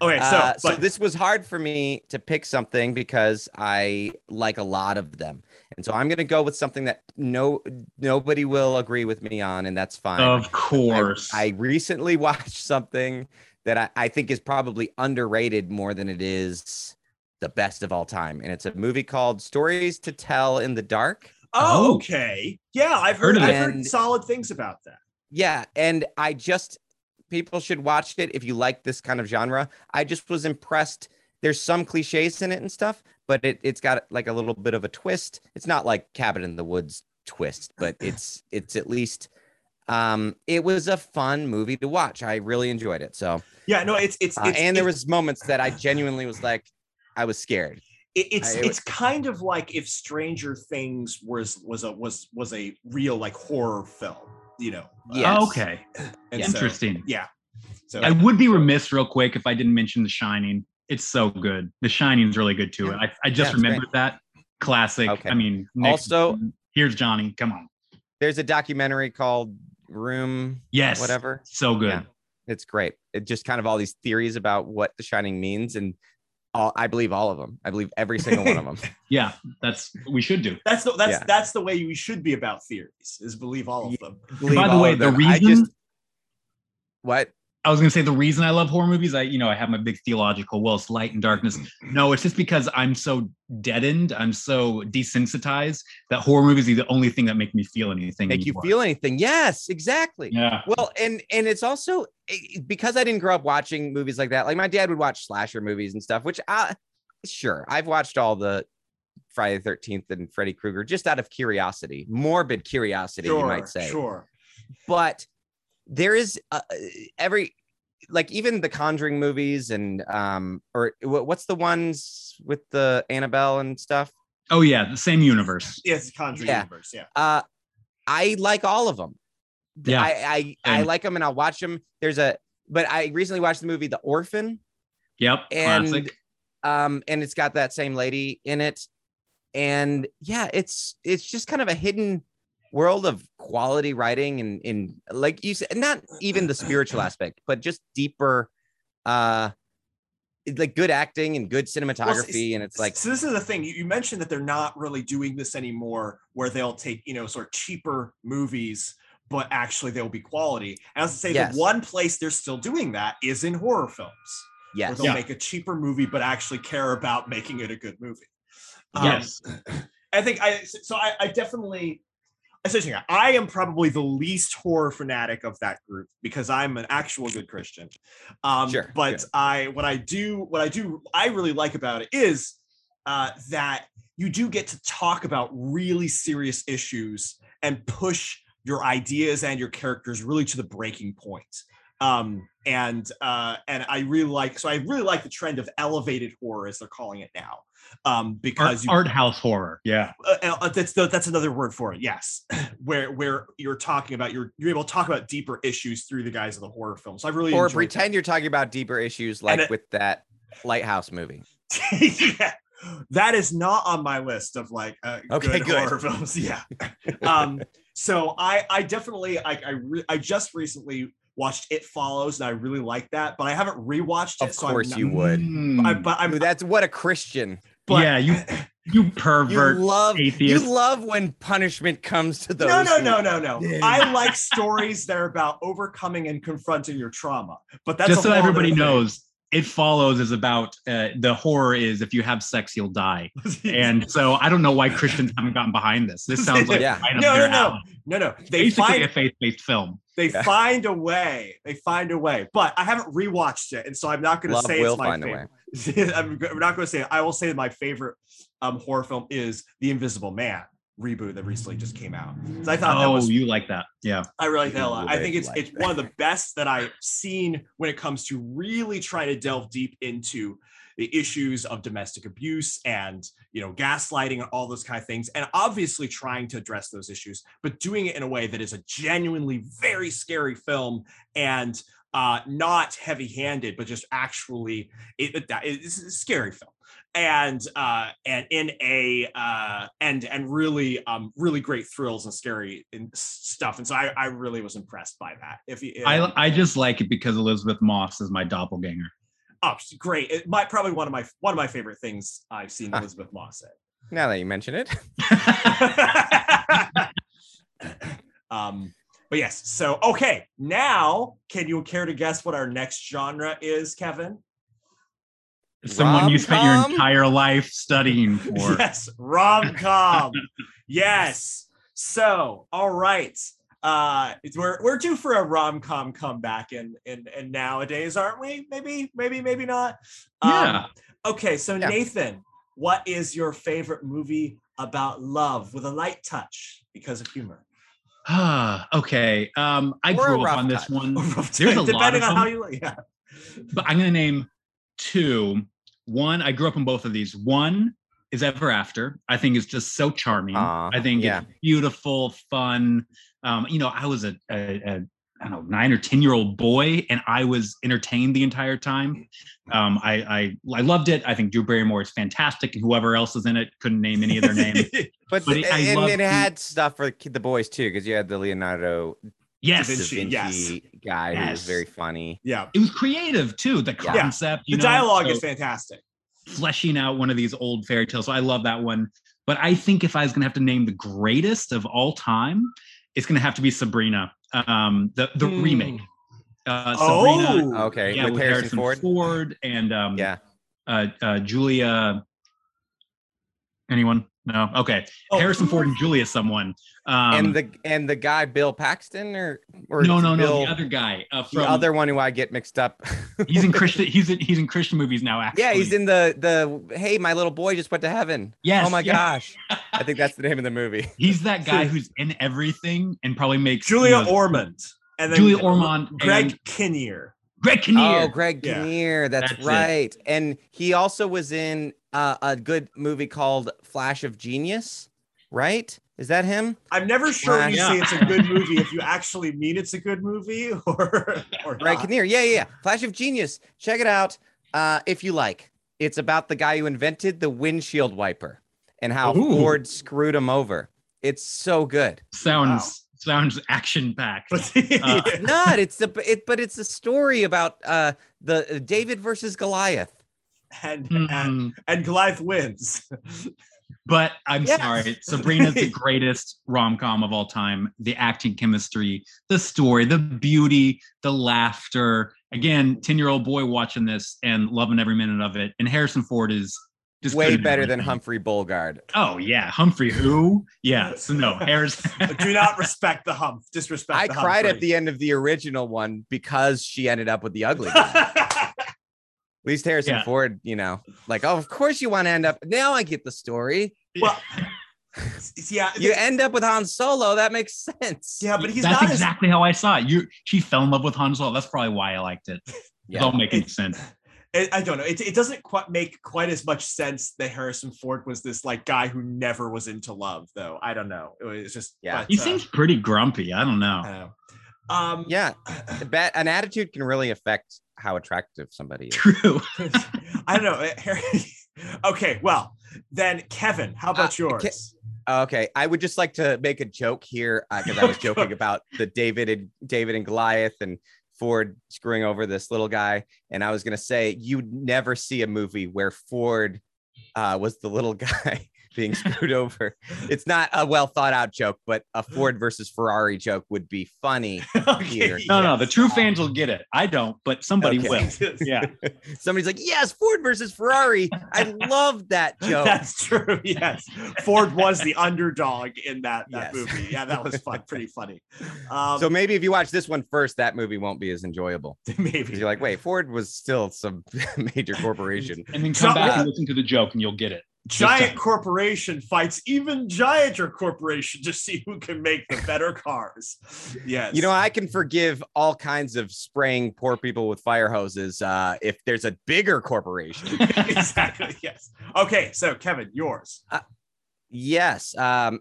Okay, so, Uh, so this was hard for me to pick something because I like a lot of them, and so I'm going to go with something that no nobody will agree with me on, and that's fine. Of I- course. I, recently <laughs> watched something that I, I think is probably underrated more than it is the best of all time, and it's a movie called Stories to Tell in the Dark. oh, Oh. okay. Yeah, I've Heard heard, of I've it. heard solid things about that. Yeah, and I just people should watch it if you like this kind of genre. I just was impressed. There's some cliches in it and stuff, but it it's got like a little bit of a twist. It's not like Cabin in the Woods twist, but <clears throat> it's it's at least um it was a fun movie to watch. I really enjoyed it. So, Yeah, no, it's it's, uh, it's and there it's- was moments that I genuinely was like I was scared. it, it's I- it's kind of like if Stranger Things was was a was was a real like horror film, you know. yeah Oh, okay. And so- Interesting. yeah. So I would be remiss real quick if I didn't mention The Shining. It's so good. The Shining's really good too. Yeah. I, I just Yeah, it's great. remembered that. Classic. Okay. I mean, Nick- Also- here's Johnny. Come on. There's a documentary called Room Yes. whatever. So good. Yeah. It's great. It just kind of all these theories about what The Shining means, and all I believe all of them. I believe every single one of them. <laughs> Yeah, that's what we should do. that's the that's Yeah. that's the way we should be about theories is believe all of them. Believe By the way, the them. I reason just what I was gonna say the reason I love horror movies, I you know, I have my big theological, well, it's light and darkness. No, it's just because I'm so deadened, I'm so desensitized that horror movies are the only thing that make me feel anything. make you feel anything? Yes, exactly. Yeah. Well, and and it's also eh, because I didn't grow up watching movies like that. Like my dad would watch slasher movies and stuff, which I sure I've watched all the Friday the Thirteenth and Freddy Krueger just out of curiosity, morbid curiosity, you might say. Sure. but there is uh, every like even the conjuring movies and um or wh- what's the ones with the annabelle and stuff Oh yeah, the same universe. Yes, Conjuring Yeah. universe. Yeah. uh i like all of them Yeah. i i, I like them and i'll watch them there's a but i recently watched the movie the orphan Yep. and classic. um and it's got that same lady in it and yeah it's it's just kind of a hidden world of quality writing and in like you said not even the spiritual <clears throat> aspect but just deeper uh like good acting and good cinematography and it's like so this is the thing you, you mentioned that they're not really doing this anymore where they'll take you know sort of cheaper movies but actually they'll be quality and i was to say Yes. the one place they're still doing that is in horror films where yes they'll Yeah. make a cheaper movie but actually care about making it a good movie Um, Yes. i think i so i, I definitely essentially i am probably the least horror fanatic of that group because i'm an actual good christian. Um Sure, but sure. i what i do what i do i really like about it is uh that you do get to talk about really serious issues and push your ideas and your characters really to the breaking point. Um and uh and i really like so i really like the trend of elevated horror as they're calling it now um Art, because you art house horror. Yeah. uh, uh, that's the, that's another word for it. Yes, <clears throat> where where you're talking about you're you're able to talk about deeper issues through the guys of the horror film. So I really or enjoyed pretend you're talking about deeper issues like it- with that lighthouse movie <laughs> yeah, that is not on my list of like uh, Okay, good, good. horror films. Yeah. <laughs> um. So I I definitely I I, re- I just recently watched It Follows and I really like that, but I haven't rewatched it. Of so I'm course not- you would. Mm. I, but I'm Ooh, that's what a christian but, Yeah, you- You <laughs> pervert. You pervert. love atheist. you love when punishment comes to those. No, no, no, no, no. Yeah. I like stories that are about overcoming and confronting your trauma. But that's Just so everybody knows, it follows is about uh, the horror is if you have sex, you'll die. <laughs> And so I don't know why Christians haven't gotten behind this. This sounds like <laughs> Yeah. right up no, no, no, no, no. They Basically find a faith-based film. they Yeah. find a way. They find a way. But I haven't rewatched it, and so I'm not going to say will it's my find a way. favorite. <laughs> I'm not going to say. It. I will say my favorite um, horror film is The Invisible Man reboot that recently just came out. So I thought that Oh, was you like that? Yeah. I really like that a lot. I think it's like it's that. one of the best that I've seen when it comes to really trying to delve deep into the issues of domestic abuse and you know gaslighting and all those kind of things and obviously trying to address those issues but doing it in a way that is a genuinely very scary film and uh not heavy-handed but just actually it, it- it's a scary film and uh and in a uh and and really um really great thrills and scary and stuff and so i i really was impressed by that if you I I just like it because Elisabeth Moss is my doppelganger. oh she's great it might probably one of my one of my favorite things i've seen Huh. elisabeth moss say. Now that you mention it, <laughs> <laughs> um but yes so okay now can you care to guess what our next genre is kevin Someone you spent your entire life studying <laughs> for. Yes, rom com. yes. So, all right. Uh, it's- we're we're due for a rom com comeback, and and and nowadays, aren't we? Maybe, maybe, maybe not. Yeah. Um, okay, so Yeah. Nathan, what is your favorite movie about love with a light touch because of humor? Ah, <sighs> okay. Um, I Or grew up on this <laughs> one, There's a lot of on how them. you yeah. but I'm gonna name two. One, I grew up on both of these. One is Ever After. I think is just so charming. Aw, I think yeah. it's beautiful, fun. Um, you know, I was a, a, a I don't know nine or ten year old boy, and I was entertained the entire time. Um, I, I I loved it. I think Drew Barrymore is fantastic, and whoever else is in it couldn't name any of their <laughs> names. but, But I and love it the- had stuff for the boys too, because you had the Leonardo Yes, da Vinci, Vinci yes. guy who was very funny. yeah. it was creative too. The Yeah. concept, The you know, dialogue so- is fantastic. fleshing out one of these old fairy tales. So I love that one. But I think if I was going to have to name the greatest of all time, it's going to have to be Sabrina, um, the the Hmm. remake. Uh, Sabrina, Oh, Okay, yeah, with, Harrison, Ford. and um, Yeah. uh, uh, Julia. Anyone? No. Okay. Oh. Harrison Ford and Julia, someone. Um, and the and the guy Bill Paxton or or no, no, no, the other guy uh, the other one who I get mixed up. <laughs> he's in Christian. He's in, he's in Christian movies now. Actually, yeah, he's in the the hey, my little boy just went to heaven. Yes, oh my yeah. gosh, I think that's the name of the movie. <laughs> He's that guy <laughs> who's in everything and probably makes you Julia know, Ormond. And then Julia Ormond Greg and- Kinnear. Greg Kinnear. Oh, Greg Yeah. Kinnear, that's, That's it. right. And he also was in uh, a good movie called Flash of Genius, right? Is that him? I'm never sure when you Yeah. say it's a good movie if you actually mean it's a good movie <laughs> or or Greg not. Kinnear. Yeah, yeah, yeah. Flash of Genius. Check it out uh, if you like. It's about the guy who invented the windshield wiper and how Ooh. Ford screwed him over. It's so good. sounds sounds action packed. But <laughs> Uh, It's not. It's the it, but it's a story about uh the uh, David versus Goliath. And, and Mm, and Goliath wins. but I'm Yes. sorry, Sabrina's the <laughs> greatest rom com of all time. The acting chemistry, the story, the beauty, the laughter. Again, ten year old boy watching this and loving every minute of it. And Harrison Ford is just Way better than. Humphrey Bogart. Oh yeah, Humphrey who? Yeah, so no, <laughs> Harrison. Do not respect the hump. Disrespect. I the cried at the end of the original one because she ended up with the ugly <laughs> guy. At least Harrison Yeah. Ford, you know, like, oh, of course you want to end up. Now I get the story. well, <laughs> yeah, You end up with Han Solo. That makes sense. yeah, but he's That's not exactly how I saw it. You, she fell in love with Han Solo. That's probably why I liked it. It's Yeah. all making It's- sense. It, I don't know. It, it doesn't quite make quite as much sense that Harrison Ford was this like guy who never was into love, though. I don't know. It was just Yeah. but, He uh, seems pretty grumpy. I don't know. I don't know. Um, Yeah. <clears throat> An attitude can really affect how attractive somebody is. True. <laughs> <laughs> I don't know. uh, <laughs> okay, well then, Kevin, how about Uh, Ke- yours? Okay, I would just like to make a joke here because I was joking about the David and David and Goliath and Ford screwing over this little guy, and I was gonna say you'd never see a movie where Ford uh, was the little guy being <laughs> screwed over. It's not a well thought out joke, but a Ford versus Ferrari joke would be funny. <laughs> here. No, no, the true fans will get it. I don't, but somebody Okay. will. <laughs> Yeah. Somebody's like, yes, Ford versus Ferrari. I love that joke. That's true. Yes, Ford was the underdog in that, that Yes. movie. Yeah, that was fun. Pretty funny. Um, so maybe if you watch this one first, that movie won't be as enjoyable. maybe you're like, wait, Ford was still some major corporation. And then come So- back and listen to the joke and you'll get it. Giant corporation fights even gianter corporation to see who can make the better <laughs> cars. Yes. You know, I can forgive all kinds of spraying poor people with fire hoses uh, if there's a bigger corporation. <laughs> exactly. Yes. Okay. So, Kevin, yours. yes. Um,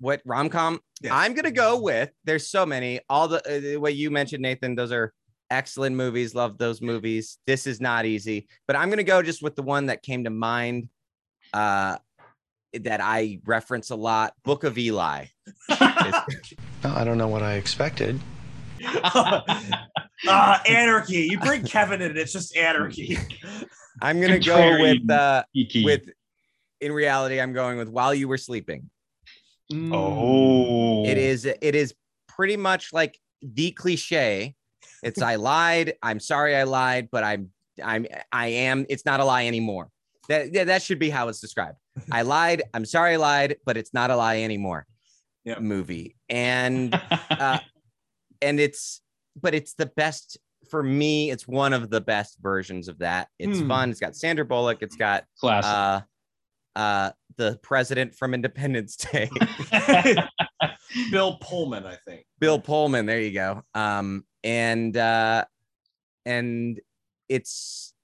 what rom com? Yes. I'm gonna go with. There's so many. All the uh, the way you mentioned, Nathan. Those are excellent movies. Love those movies. This is not easy, but I'm gonna go just with the one that came to mind. Uh, that I reference a lot. Book of Eli. <laughs> I don't know what I expected. uh, <laughs> anarchy. You bring Kevin in, it's just anarchy. <laughs> I'm gonna go with uh, Kiki. with. In reality, I'm going with While You Were Sleeping. oh, It is it is pretty much like the cliche. It's I lied. I'm sorry I lied, but I'm I'm I am. It's not a lie anymore. That yeah, that should be how it's described. <laughs> I lied. I'm sorry I lied, but it's not a lie anymore. Yeah. Movie and <laughs> uh, and it's but it's the best for me. It's one of the best versions of that. It's Hmm. fun. It's got Sandra Bullock. It's got classic. uh uh the president from Independence <laughs> Day. <laughs> Bill Pullman, I think. Bill Pullman. There you go. Um, and uh, and it's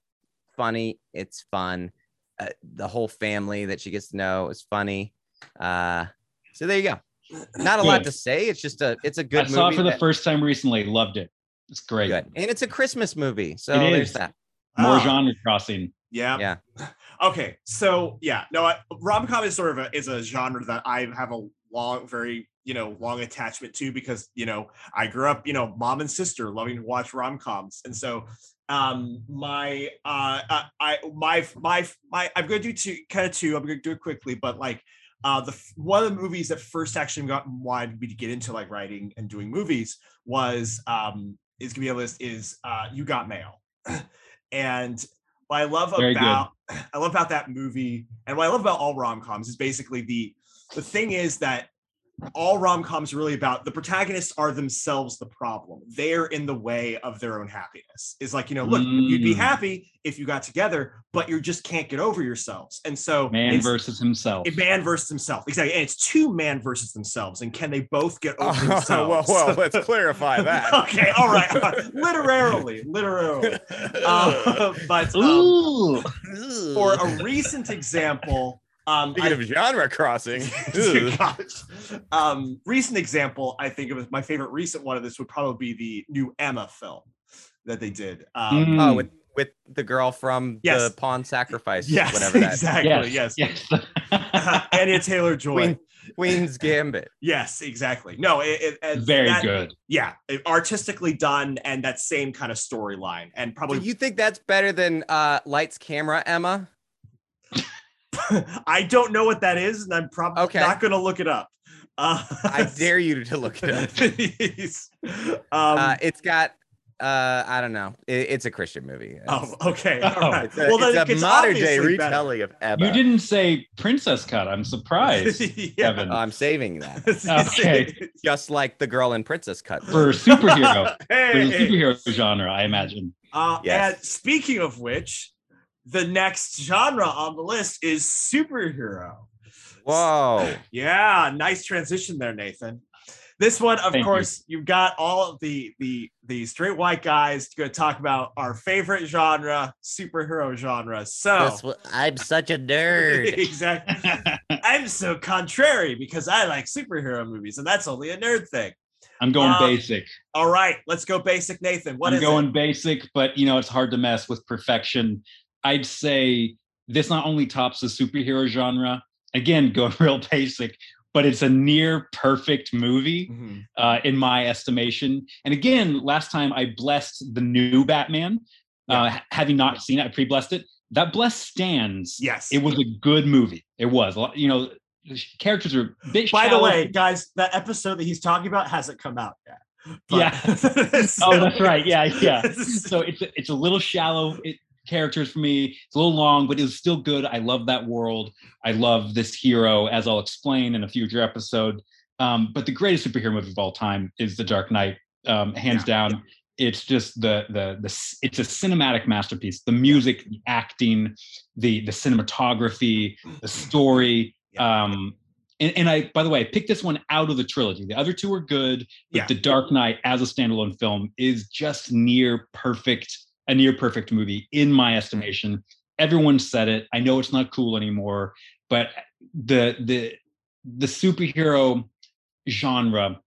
funny. It's fun. Uh, the whole family that she gets to know is funny. Uh, so there you go. Not a lot to say. It's just a. It's a good I saw it movie. for the first time recently. Loved it. It's great. good, and it's a Christmas movie. So It there's is. that. More Ah. genre crossing. Yeah. Yeah. Okay. So yeah, no, rom com is sort of a is a genre that I have a long, very you know long attachment to because you know I grew up you know mom and sister loving to watch rom coms, and so um my uh uh, I my my my I'm going to do two kind of two. I'm going to do it quickly, but like. Uh, the one of the movies that first actually got wanted me to get into like writing and doing movies was um is gonna be a list is uh you got mail <clears throat> and what I love Very about I love about that movie and what I love about all rom-coms is basically the the thing is that all rom-coms are really about the protagonists are themselves the problem. They're in the way of their own happiness. It's like, you know, look, you'd be Mm. happy if you got together, but you just can't get over yourselves. And so Man versus himself. a man versus himself. Exactly. And it's two man versus themselves. And can they both get <laughs> over Oh, themselves? well, well let's clarify <laughs> that. okay. All right. <laughs> literally. Literally. Uh, but um, Ooh. for a recent example, um, Speaking I- of genre crossing, <laughs> um, recent example, I think of my favorite recent one of this would probably be the new Emma film that they did. Um, Mm. oh, with with the girl from Yes. the Pawn Sacrifice, yes, whatever that exactly. Yes. Yes. Yes. <laughs> Anya Taylor <laughs> Joy. Queen, Queen's Gambit. Yes, exactly. No, it, it, and Very that- good. Yeah, it- artistically done, and that same kind of storyline, and Do probably you think that's better than uh, Lights Camera Emma? <laughs> I don't know what that is, and I'm probably Okay. not going to look it up. <laughs> Uh, I dare you to look it up. <laughs> Please. Um, uh, it's got uh, I don't know. It, it's a Christian movie. oh, okay. Oh. all right. It's a, well, then it's a it's modern day obviously better. retelling of Emma. You didn't say princess cut. I'm surprised. yeah. Kevin. I'm saving that. Okay. Just like the girl in Princess Cut. For superhero. For the hey. superhero genre, I imagine. Uh, Yes. And speaking of which, the next genre on the list is superhero. Whoa. <laughs> Yeah, nice transition there, Nathan. This one, of Thank course, you. have got all of the the the straight white guys going to talk about our favorite genre, superhero genre. So I'm such a nerd. <laughs> exactly, I'm so contrary because I like superhero movies, and that's only a nerd thing. I'm going Uh, basic. All right, let's go basic, Nathan. What I'm is going it? basic, but you know, it's hard to mess with perfection. I'd say this not only tops the superhero genre, again, <laughs> going real basic, but it's a near perfect movie Mhm. uh, in my estimation. And again, last time I blessed the new Batman. Uh, having not seen it, I pre-blessed it. that bless stands. Yes. It was a good movie. It was. You know, the characters are a bit By the way, guys, that episode that he's talking about hasn't come out yet. Yeah. So- <laughs> Oh, that's right. Yeah, yeah. <laughs> so it's a, it's a little shallow it, characters for me. It's a little long, but it was still good. I love that world. I love this hero, as I'll explain in a future episode. Um, but the greatest superhero movie of all time is The Dark Knight, um, hands Yeah, down. It's just the the the it's a cinematic masterpiece. The music, the acting, the the cinematography, the story. Yeah. Um, and, and I, by the way, I picked this one out of the trilogy. The other two are good, but Yeah. The Dark Knight as a standalone film is just near perfect, a near perfect movie in my estimation. Everyone said it. I know it's not cool anymore, but the the the superhero genre,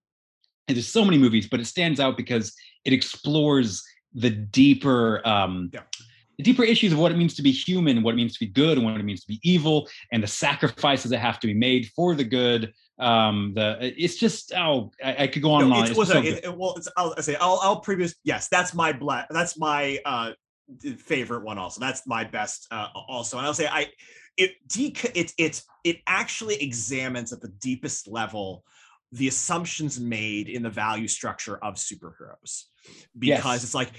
and there's so many movies, but it stands out because it explores the deeper um Yeah. the deeper issues of what it means to be human, what it means to be good, and what it means to be evil, and the sacrifices that have to be made for the good. Um, the it's just oh, I, I could go on and No, on. it's, It's so it- it- well, it's, I'll say I'll, I'll previous. Yes, that's my black. That's my uh favorite one. Also, that's my best. Uh, also, and I'll say I it dec- it it it actually examines at the deepest level the assumptions made in the value structure of superheroes because Yes. it's like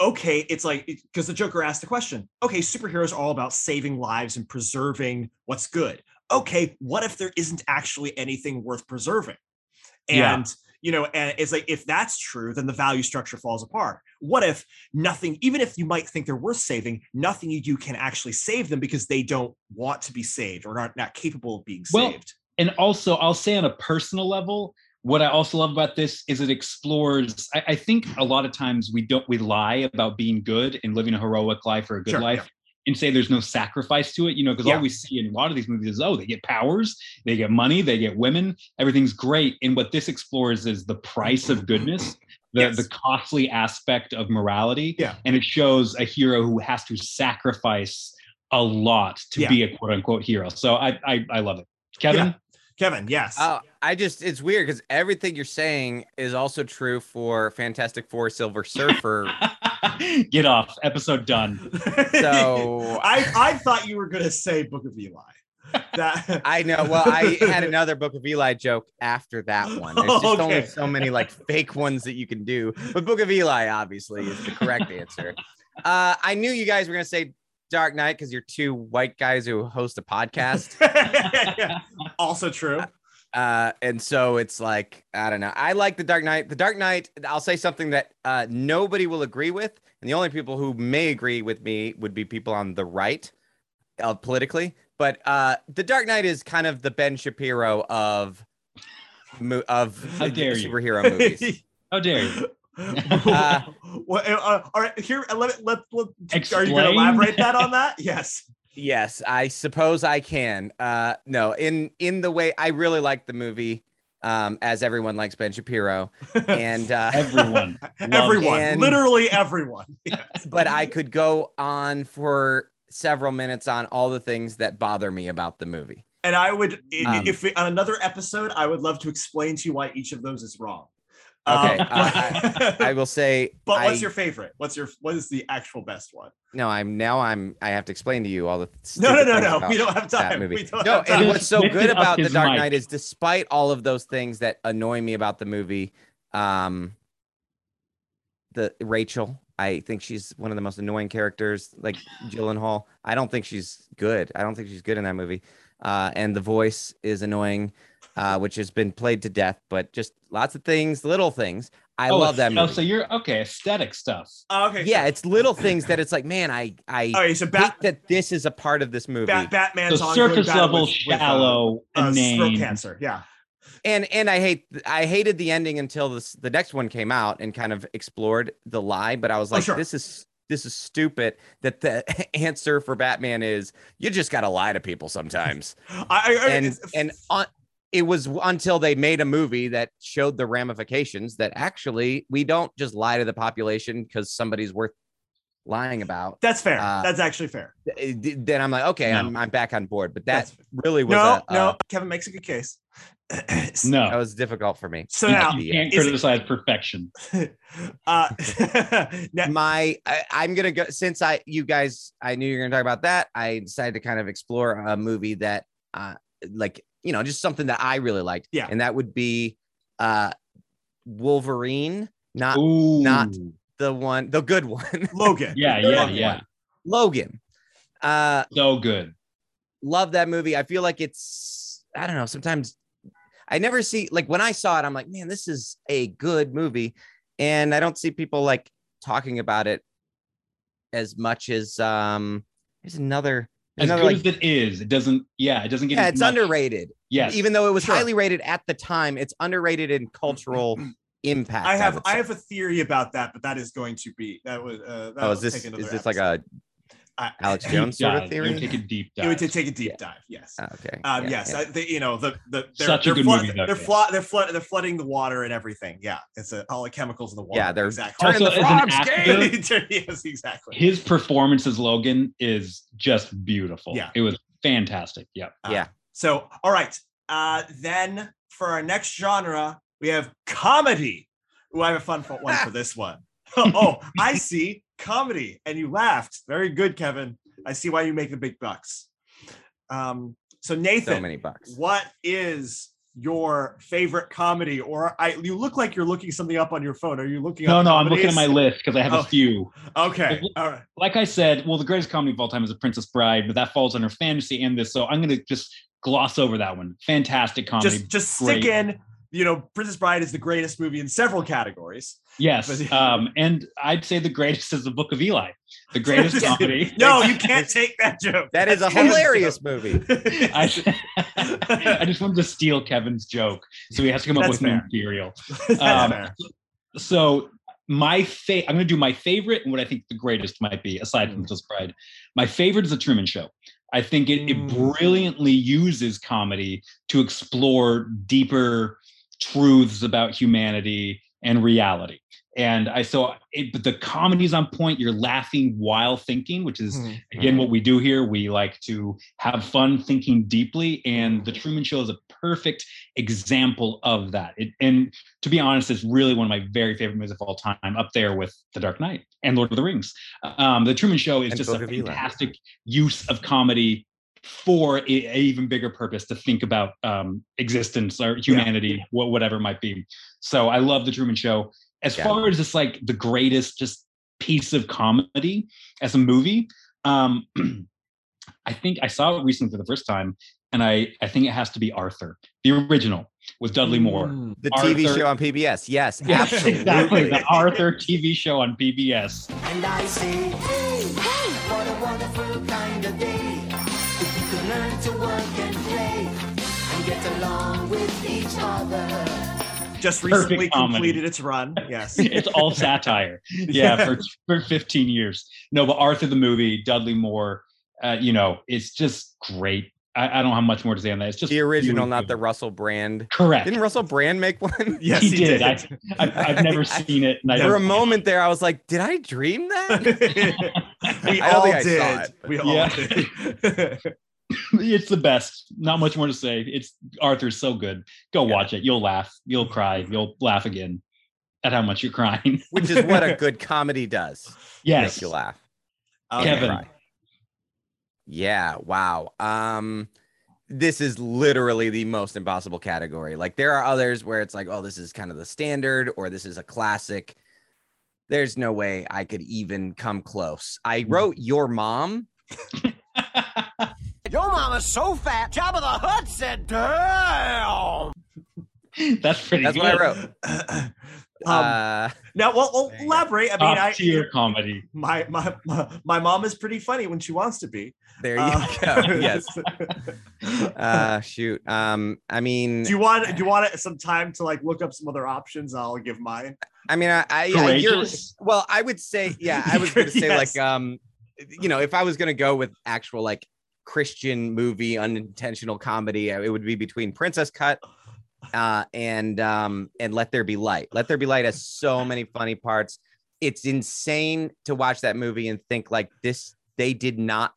okay it's like because the joker asked the question okay superheroes are all about saving lives and preserving what's good okay what if there isn't actually anything worth preserving Yeah. and you know and it's like if that's true then the value structure falls apart what if nothing even if you might think they're worth saving nothing you do can actually save them because they don't want to be saved or aren't not capable of being Well, saved and also I'll say on a personal level, what I also love about this is it explores. I, I think a lot of times we don't we lie about being good and living a heroic life or a good Sure, life. And say there's no sacrifice to it, you know, because Yeah. all we see in a lot of these movies is oh, they get powers, they get money, they get women, everything's great. And what this explores is the price of goodness, the, Yes. the costly aspect of morality. Yeah. And it shows a hero who has to sacrifice a lot to Yeah. be a quote unquote hero. So I I, I love it. Kevin? Yeah. kevin yes Oh, I just it's weird because everything you're saying is also true for Fantastic Four Silver Surfer. <laughs> <laughs> Get off. Episode done. So- <laughs> I I thought you were gonna say Book of Eli. That I know. Well, I <laughs> had another Book of Eli joke after that one. There's just only so many like fake ones that you can do. But Book of Eli obviously is the correct answer. Uh, I knew you guys were gonna say Dark Knight because you're two white guys who host a podcast. also true. Uh, and so it's like, I don't know. I like the Dark Knight. The Dark Knight, I'll say something that uh, nobody will agree with. And the only people who may agree with me would be people on the right uh, politically. But uh, the Dark Knight is kind of the Ben Shapiro of mo- of <laughs> How dare you. superhero movies. <laughs> How dare you? <laughs> Uh, well, uh, all right, here let me let, let are you going to elaborate that on that? Yes. Yes, I suppose I can. Uh, no, in in the way I really like the movie, um, as everyone likes Ben Shapiro, <laughs> and uh, Everyone. <laughs> Everyone, And- literally everyone. <laughs> Yes. but I could go on for several minutes on all the things that bother me about the movie. And I would, i- Um, if on another episode, I would love to explain to you why each of those is wrong. Okay, Um, I- <laughs> I will say, but what's I- your favorite? What's your what is the actual best one? no, I'm now I'm I have to explain to you all the No, no, stupid no, no. We don't have that time. movie. We don't no, have and what's so good about the his Dark mic. Knight is, despite all of those things that annoy me about the movie, um, the Rachel, I think she's one of the most annoying characters. Like Gyllenhaal, I don't think she's good. I don't think she's good in that movie. Uh, and the voice is annoying, uh, which has been played to death. But just lots of things, little things. I Oh, love that Oh, so you're okay. Aesthetic stuff. Oh, okay. yeah, sure. it's little things that it's like, man, I I All right. So hate Bat, that this is a part of this movie. Bat Batman's So ongoing surface level, with- with, uh, shallow, uh, throat cancer. Yeah. and and I hate I hated the ending until this the next one came out and kind of explored the lie, but I was Oh, like, sure. this is this is stupid. That the <laughs> answer for Batman is you just gotta lie to people sometimes. I, I, I- and and on, it was until they made a movie that showed the ramifications that actually we don't just lie to the population because somebody's worth lying about, That's fair. Uh, That's actually fair. eh, d- then I'm like, okay, No. I'm I'm back on board. But that That's- really was No, a, no. uh, Kevin makes a good case. <clears throat> No, that was difficult for me. so you, now, you can't is it- criticize perfection. <laughs> uh, <laughs> now- my I, i'm gonna go since i you guys i knew you were gonna talk about that i decided to kind of explore a movie that uh like you know just something that i really liked Yeah. and that would be uh wolverine not Ooh. not- the one the good one <laughs> Logan. Yeah, yeah, Logan yeah. one. logan uh So good. love that movie i feel like it's i don't know sometimes i never see like when i saw it i'm like man this is a good movie and i don't see people like talking about it as much as um there's another As good like, as it is, it doesn't. Yeah, it doesn't get. yeah it's much- underrated Yes, even though it was Sure. highly rated at the time it's underrated in cultural impact I have would I have a theory about that, but that is going to be that was uh, that oh will is this is another this like a I- Alex <laughs> Jones sort of dive. theory? You Take a deep dive. It would dive. to take a deep dive. Yes. Oh, okay Um, yeah, yes, yeah. I, the, you know the the they're, Such a they're good flood- movie, though, They're yeah. flood, they're flood, they're flooding the water and everything. Yeah, it's a, all the chemicals in the water. Yeah, they're exactly. turning Also, the as an actor- gay. <laughs> yes, exactly. His performance as Logan is just beautiful. Yeah. it was fantastic. Yep. Uh, yeah So, all right. Uh, then for our next genre, we have comedy. Ooh, I have a fun one for <laughs> this one. oh, I see comedy, and you laughed. Very good, Kevin. I see why you make the big bucks. Um, so Nathan, so many bucks what is your favorite comedy? Or I, you look like you're looking something up on your phone. Are you looking? No, up no, I'm looking at my list because I have Oh. a few. Okay, all right. Like I said, well, the greatest comedy of all time is The Princess Bride, but that falls under fantasy and this. So I'm going to just gloss over that one. Fantastic comedy. Just, just stick in. You know, Princess Bride is the greatest movie in several categories. yes. but- <laughs> Um, and I'd say the greatest is The Book of Eli, the greatest <laughs> comedy. No, you can't take that joke. that is a hilarious joke. movie <laughs> I, I just wanted to steal Kevin's joke, so he has to come up That's with new fair. material. Um. So my fa- I'm going to do my favorite and what I think the greatest might be, aside from Mm. Princess Bride. My favorite is The Truman Show. I think it, it Mm. brilliantly uses comedy to explore deeper truths about humanity and reality. And I so it, but the comedy's on point. You're laughing while thinking, which is Mhm. again what we do here we like to have fun thinking deeply and the truman show is a perfect example of that it, and to be honest it's really one of my very favorite movies of all time up there with the dark knight and lord of the rings um, the truman show is And just a Book of Eli. fantastic use of comedy for a, a even bigger purpose to think about um, existence or humanity wha- whatever it might be. So i love the truman show. As Yeah. far as just like the greatest just piece of comedy as a movie um <clears throat> i think i saw it recently for the first time and i i think it has to be arthur the original with dudley moore. Mm. the tv show on pbs yes <laughs> Yes, absolutely. exactly. The arthur tv show on pbs And I say, hey, hey, Just Perfect recently comedy. completed its run. <laughs> Yes. it's all satire <laughs> yeah for, for 15 years no but arthur the movie dudley moore uh, you know it's just great I, I don't have much more to say on that it's just the original really not the russell brand correct didn't russell brand make one <laughs> Yes, he, he, did, did. I, I've, I've never I- seen it and I for a moment there i was like did i dream that we I don't all think did. we all did. <laughs> it's the best. Not much more to say. It's Arthur's so good. Go Yeah. watch it. You'll laugh. You'll cry. You'll laugh again at how much you're crying. <laughs> which is what a good <laughs> comedy does yes. make you laugh Okay. Kevin. yeah wow um this is literally the most impossible category like there are others where it's like oh this is kind of the standard or this is a classic there's no way i could even come close i Hmm. wrote your mom Your mama's so fat, Jabba the Hutt said, damn. <laughs> That's pretty that's good. what i wrote <laughs> um, uh now, well, well, There you go. elaborate. I mean, Top I tier comedy. my, my my my mom is pretty funny when she wants to be. there you Um, <laughs> go yes uh shoot um i mean do you want do you want some time to like look up some other options? I'll give mine. i mean i, I, I you're, Well, I would say, yeah, I was gonna say Yes. like um, you know, if I was gonna go with actual like Christian movie unintentional comedy, uh, it would be between Princess Cut uh and um and Let There Be Light. Let There Be Light has so many funny parts. it's insane to watch that movie and think like this they did not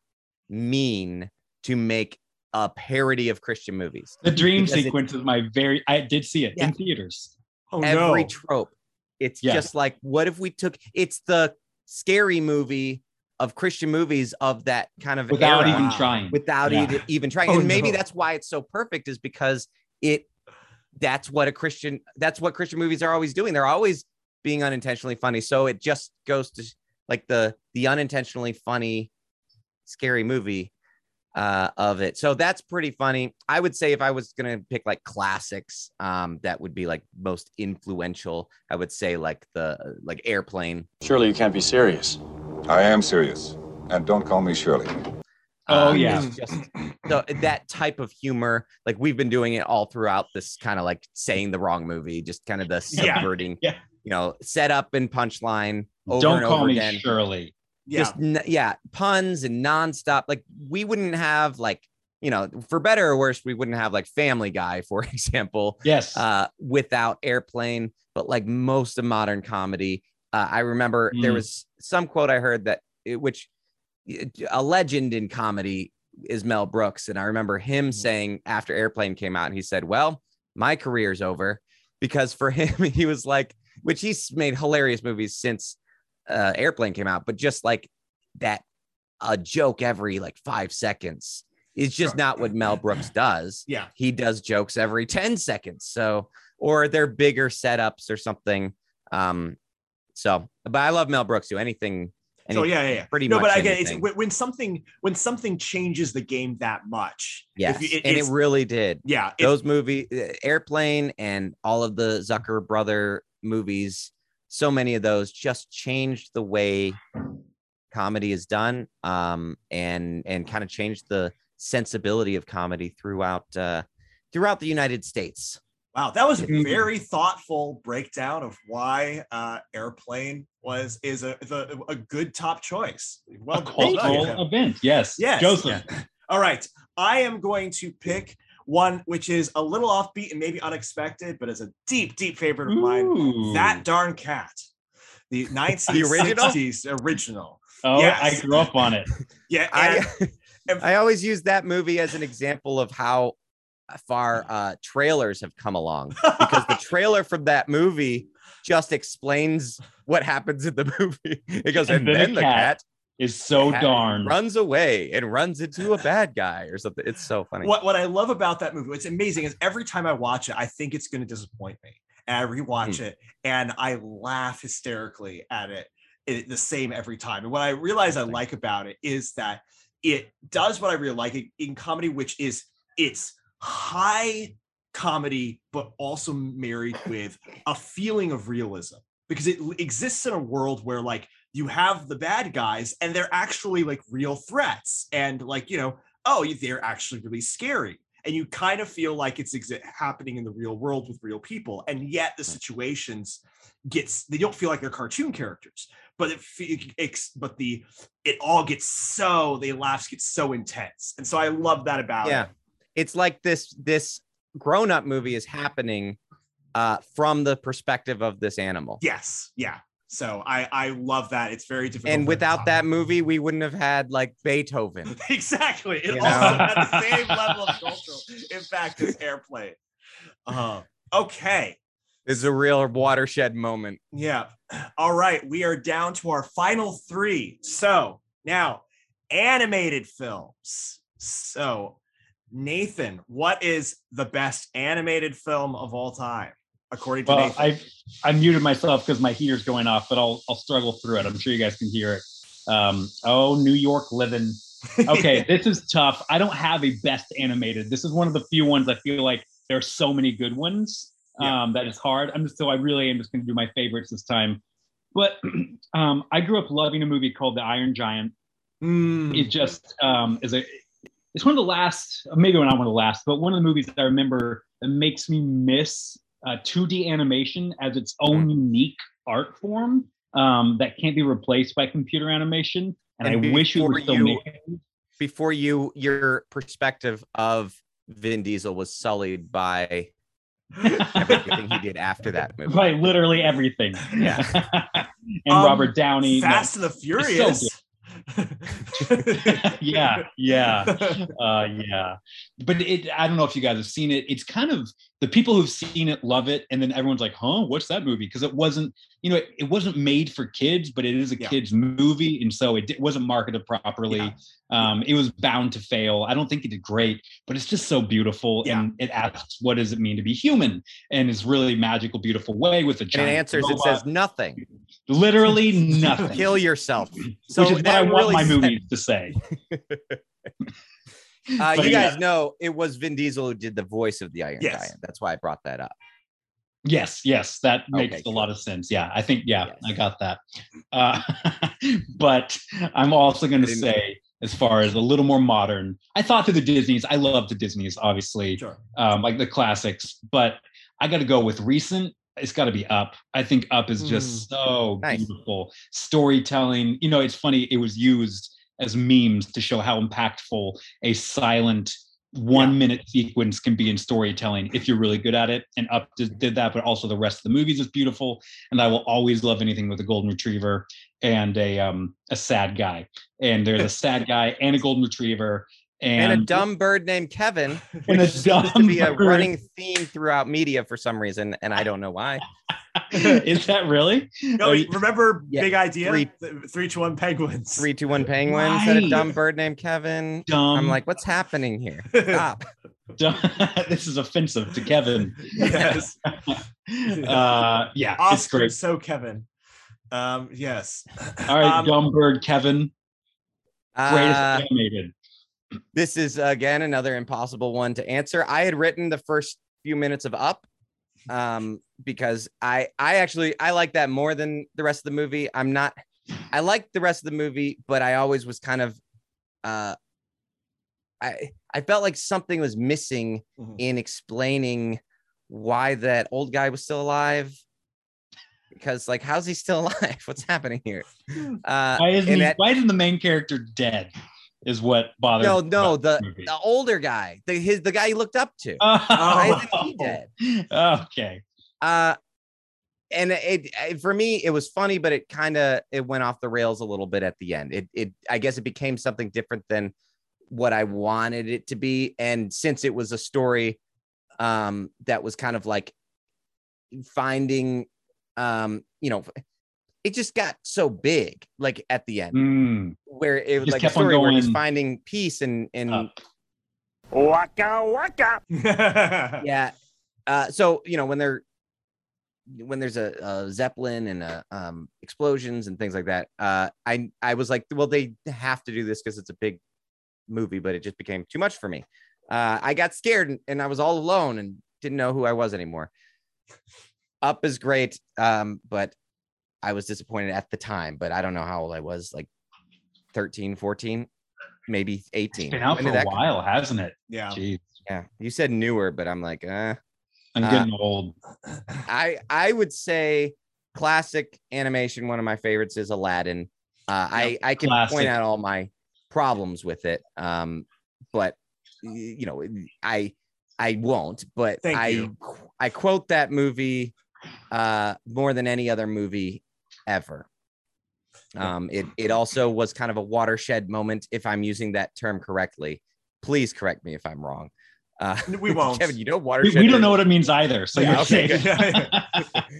mean to make a parody of Christian movies. The dream sequence is my very. I did see it Yeah. in theaters. Oh every no. trope. It's Yeah. just like, what if we took it's the scary movie of Christian movies of that kind of Without era even trying. without Yeah. even, even trying. <laughs> Oh, and maybe no. that's why it's so perfect, is because it that's what a Christian that's what Christian movies are always doing. They're always being unintentionally funny. So it just goes to like the the unintentionally funny scary movie uh of it. So that's pretty funny. I would say if I was gonna pick like classics, um, that would be like most influential. I would say like the like airplane. Surely you can't be serious. I am serious. And don't call me Shirley. Oh, Uh, yeah. it's <clears throat> just the, that type of humor. Like we've been doing it all throughout this kind of like saying the wrong movie, just kind of the Yeah, subverting, yeah. you know, setup and punchline over Don't and call over me again. Shirley. Yeah. Just n- yeah, puns and nonstop. Like we wouldn't have like you know, for better or worse, we wouldn't have like Family Guy, for <laughs> example, Yes. uh, without Airplane. But like most of modern comedy, uh, I remember there Mm. was some quote I heard that which a legend in comedy is Mel Brooks, and I remember him saying after Airplane came out, and he said, "Well, my career's over," because for <laughs> him he was like, which he's made hilarious movies since uh, Airplane came out, but just like that, a joke every like five seconds is just Sure. not what Mel Brooks does Yeah. he does jokes every 10 seconds. So, or they're bigger setups or something. Um, so, but I love Mel Brooks too. Anything, So yeah, yeah, yeah. pretty no, much but again, it's when, when something when something changes the game that much. if yes, you- it- and it really did. yeah, it- Those movie, uh, Airplane, and all of the Zucker brother movies, so many of those just changed the way comedy is done, um, and and kind of changed the sensibility of comedy throughout uh, throughout the United States. Wow, that was a Mhm. very thoughtful breakdown of why uh, Airplane was is a is a, a good top choice. Well, a well cultural event. Yes. Yes. Joseph. All right, I am going to pick one which is a little offbeat and maybe unexpected, but is a deep, deep favorite of mine. That darn cat, the <laughs> 1960s original. Oh, Yes. I grew up on it. Yeah, I and- <laughs> I always use that movie as an example of how far uh, trailers have come along because the <laughs> trailer from that movie just explains what happens in the <laughs> movie. It goes, and, And then then the cat cat Is so darn. runs away and runs into a bad guy or something. It's so funny. what what I love about that movie, what's amazing is every time I watch it, I think it's going to disappoint me, and I rewatch Hmm. it and I laugh hysterically at it, it the same every time. And what I realize I like about it is that it does what I really like in comedy, which is it's high comedy, but also married with a feeling of realism. Because it exists in a world where like you have the bad guys and they're actually like real threats and like you know oh they're actually really scary. And you kind of feel like it's happening in the real world with real people. And yet the situations gets they don't feel like they're cartoon characters but it it's but the it all gets so the laughs get so intense. And so i love that about yeah. it it's like this this grown-up movie is happening uh from the perspective of this animal yes yeah so i i love that it's very difficult and without that movie we wouldn't have had like beethoven <laughs> exactly it You also know? had the same level of <laughs> cultural impact as airplane uh, okay this is a real watershed moment Yeah. All right. We are down to our final three. So now, animated films. So, Nathan, what is the best animated film of all time, according to Well, Nathan? I I muted myself because my heater's going off, but I'll I'll struggle through it. I'm sure you guys can hear it. Um, oh, New York living. Okay, <laughs> this is tough. I don't have a best animated. This is one of the few ones I feel like there are so many good ones Yeah. um, that it's hard. I'm just so I really am just going to do my favorites this time. But <clears throat> um, I grew up loving a movie called The Iron Giant. Mm, It just um, is a. It's one of the last, maybe not one of the last, but one of the movies that I remember that makes me miss uh, 2D animation as its own unique art form um, that can't be replaced by computer animation. And, And I wish it before was still you- made. before you your perspective of Vin Diesel was sullied by everything he did after that <laughs> movie. by literally everything. Yeah. <laughs> <laughs> and Um, Robert Downey. No, Fast and the so Furious. <laughs> yeah, yeah, <laughs> uh, yeah. But it, I don't know if you guys have seen it. It's kind of the people who've seen it love it, and then everyone's like, "Huh, what's that movie?" Because it wasn't, you know, it, it wasn't made for kids, but it is a Yeah. kids movie, and so it di- wasn't marketed properly. Yeah. Um, it was bound to fail. I don't think it did great, but it's just so beautiful, Yeah. and it asks, "What does it mean to be human?" And it's really magical, beautiful way with a And it answers, it says nothing. literally <laughs> nothing. Kill yourself. <laughs> So which is what I want really my <laughs> said- movies to say. Uh, you yeah. guys know it was Vin Diesel who did the voice of the Iron Yes. Giant. That's why I brought that up. Yes, yes, that makes Okay, a lot of sense. Yeah, I think yeah, Yes. I got that. Uh, but I'm also going to say, as far as a little more modern, I thought to the Disney's. I love the Disney's, obviously, Sure. um, like the classics. But I got to go with recent. It's got to be Up. I think Up is just so Nice. beautiful storytelling. You know, it's funny. It was used as memes to show how impactful a silent one minute sequence can be in storytelling if you're really good at it. And Up did, did that, but also the rest of the movies is beautiful. And I will always love anything with a golden retriever and a um a sad guy. And there's a sad guy and a golden retriever. And, And, a dumb bird named Kevin, <laughs> And a which seems to dumb be a bird. running theme throughout media for some reason, and I don't know why. <laughs> is that really? No, you- remember Yeah, Big Idea? three- Th- three to one penguins. Three, two, one penguins had a dumb bird named Kevin. dumb. I'm like, what's happening here? <laughs> Stop. dumb. this is offensive to Kevin. yes. Uh, yeah, it's great. so Kevin. Um, yes. <laughs> All right, Um, dumb bird Kevin, greatest Uh, animated. this is again another impossible one to answer. I had written the first few minutes of Up um because I I actually I like that more than the rest of the movie. I'm not I like the rest of the movie, but I always was kind of uh I I felt like something was missing Mhm. in explaining why that old guy was still alive. Because like how's he still <laughs> alive? What's happening here? Uh Why isn't he, that- why isn't the main character dead? Is what bothers. no, no, about the, the older guy, the his the guy he looked up to. Oh, Why isn't he <laughs> dead? Okay. Uh and it, it for me it was funny, but it kind of it went off the rails a little bit at the end. It it I guess it became something different than what I wanted it to be. And since it was a story um that was kind of like finding um, you know, it just got so big, like at the end, Mm, where it was Just like a story where he's finding peace and and up. Waka waka. <laughs> yeah. Uh so you know when they're when there's a, a zeppelin and a, um explosions and things like that uh i i was like well they have to do this because it's a big movie but it just became too much for me. Uh i got scared and, and i was all alone and didn't know who i was anymore up is great um but i was disappointed at the time but i don't know how old i was like 13 14 maybe 18 It's been out When for a that come- while, hasn't it? yeah. Jeez, yeah you said newer but i'm like uh I'm Uh, getting old. I I would say classic animation. One of my favorites is Aladdin. Uh, I I can classic. point out all my problems with it, um, but you know I I won't. But Thank I you. I quote that movie uh, more than any other movie ever. Um, it it also was kind of a watershed moment, if I'm using that term correctly. Please correct me if I'm wrong. Uh, <laughs> We won't. Kevin, you know We, watershed. we don't know what it means either. So Yeah, you're okay, safe.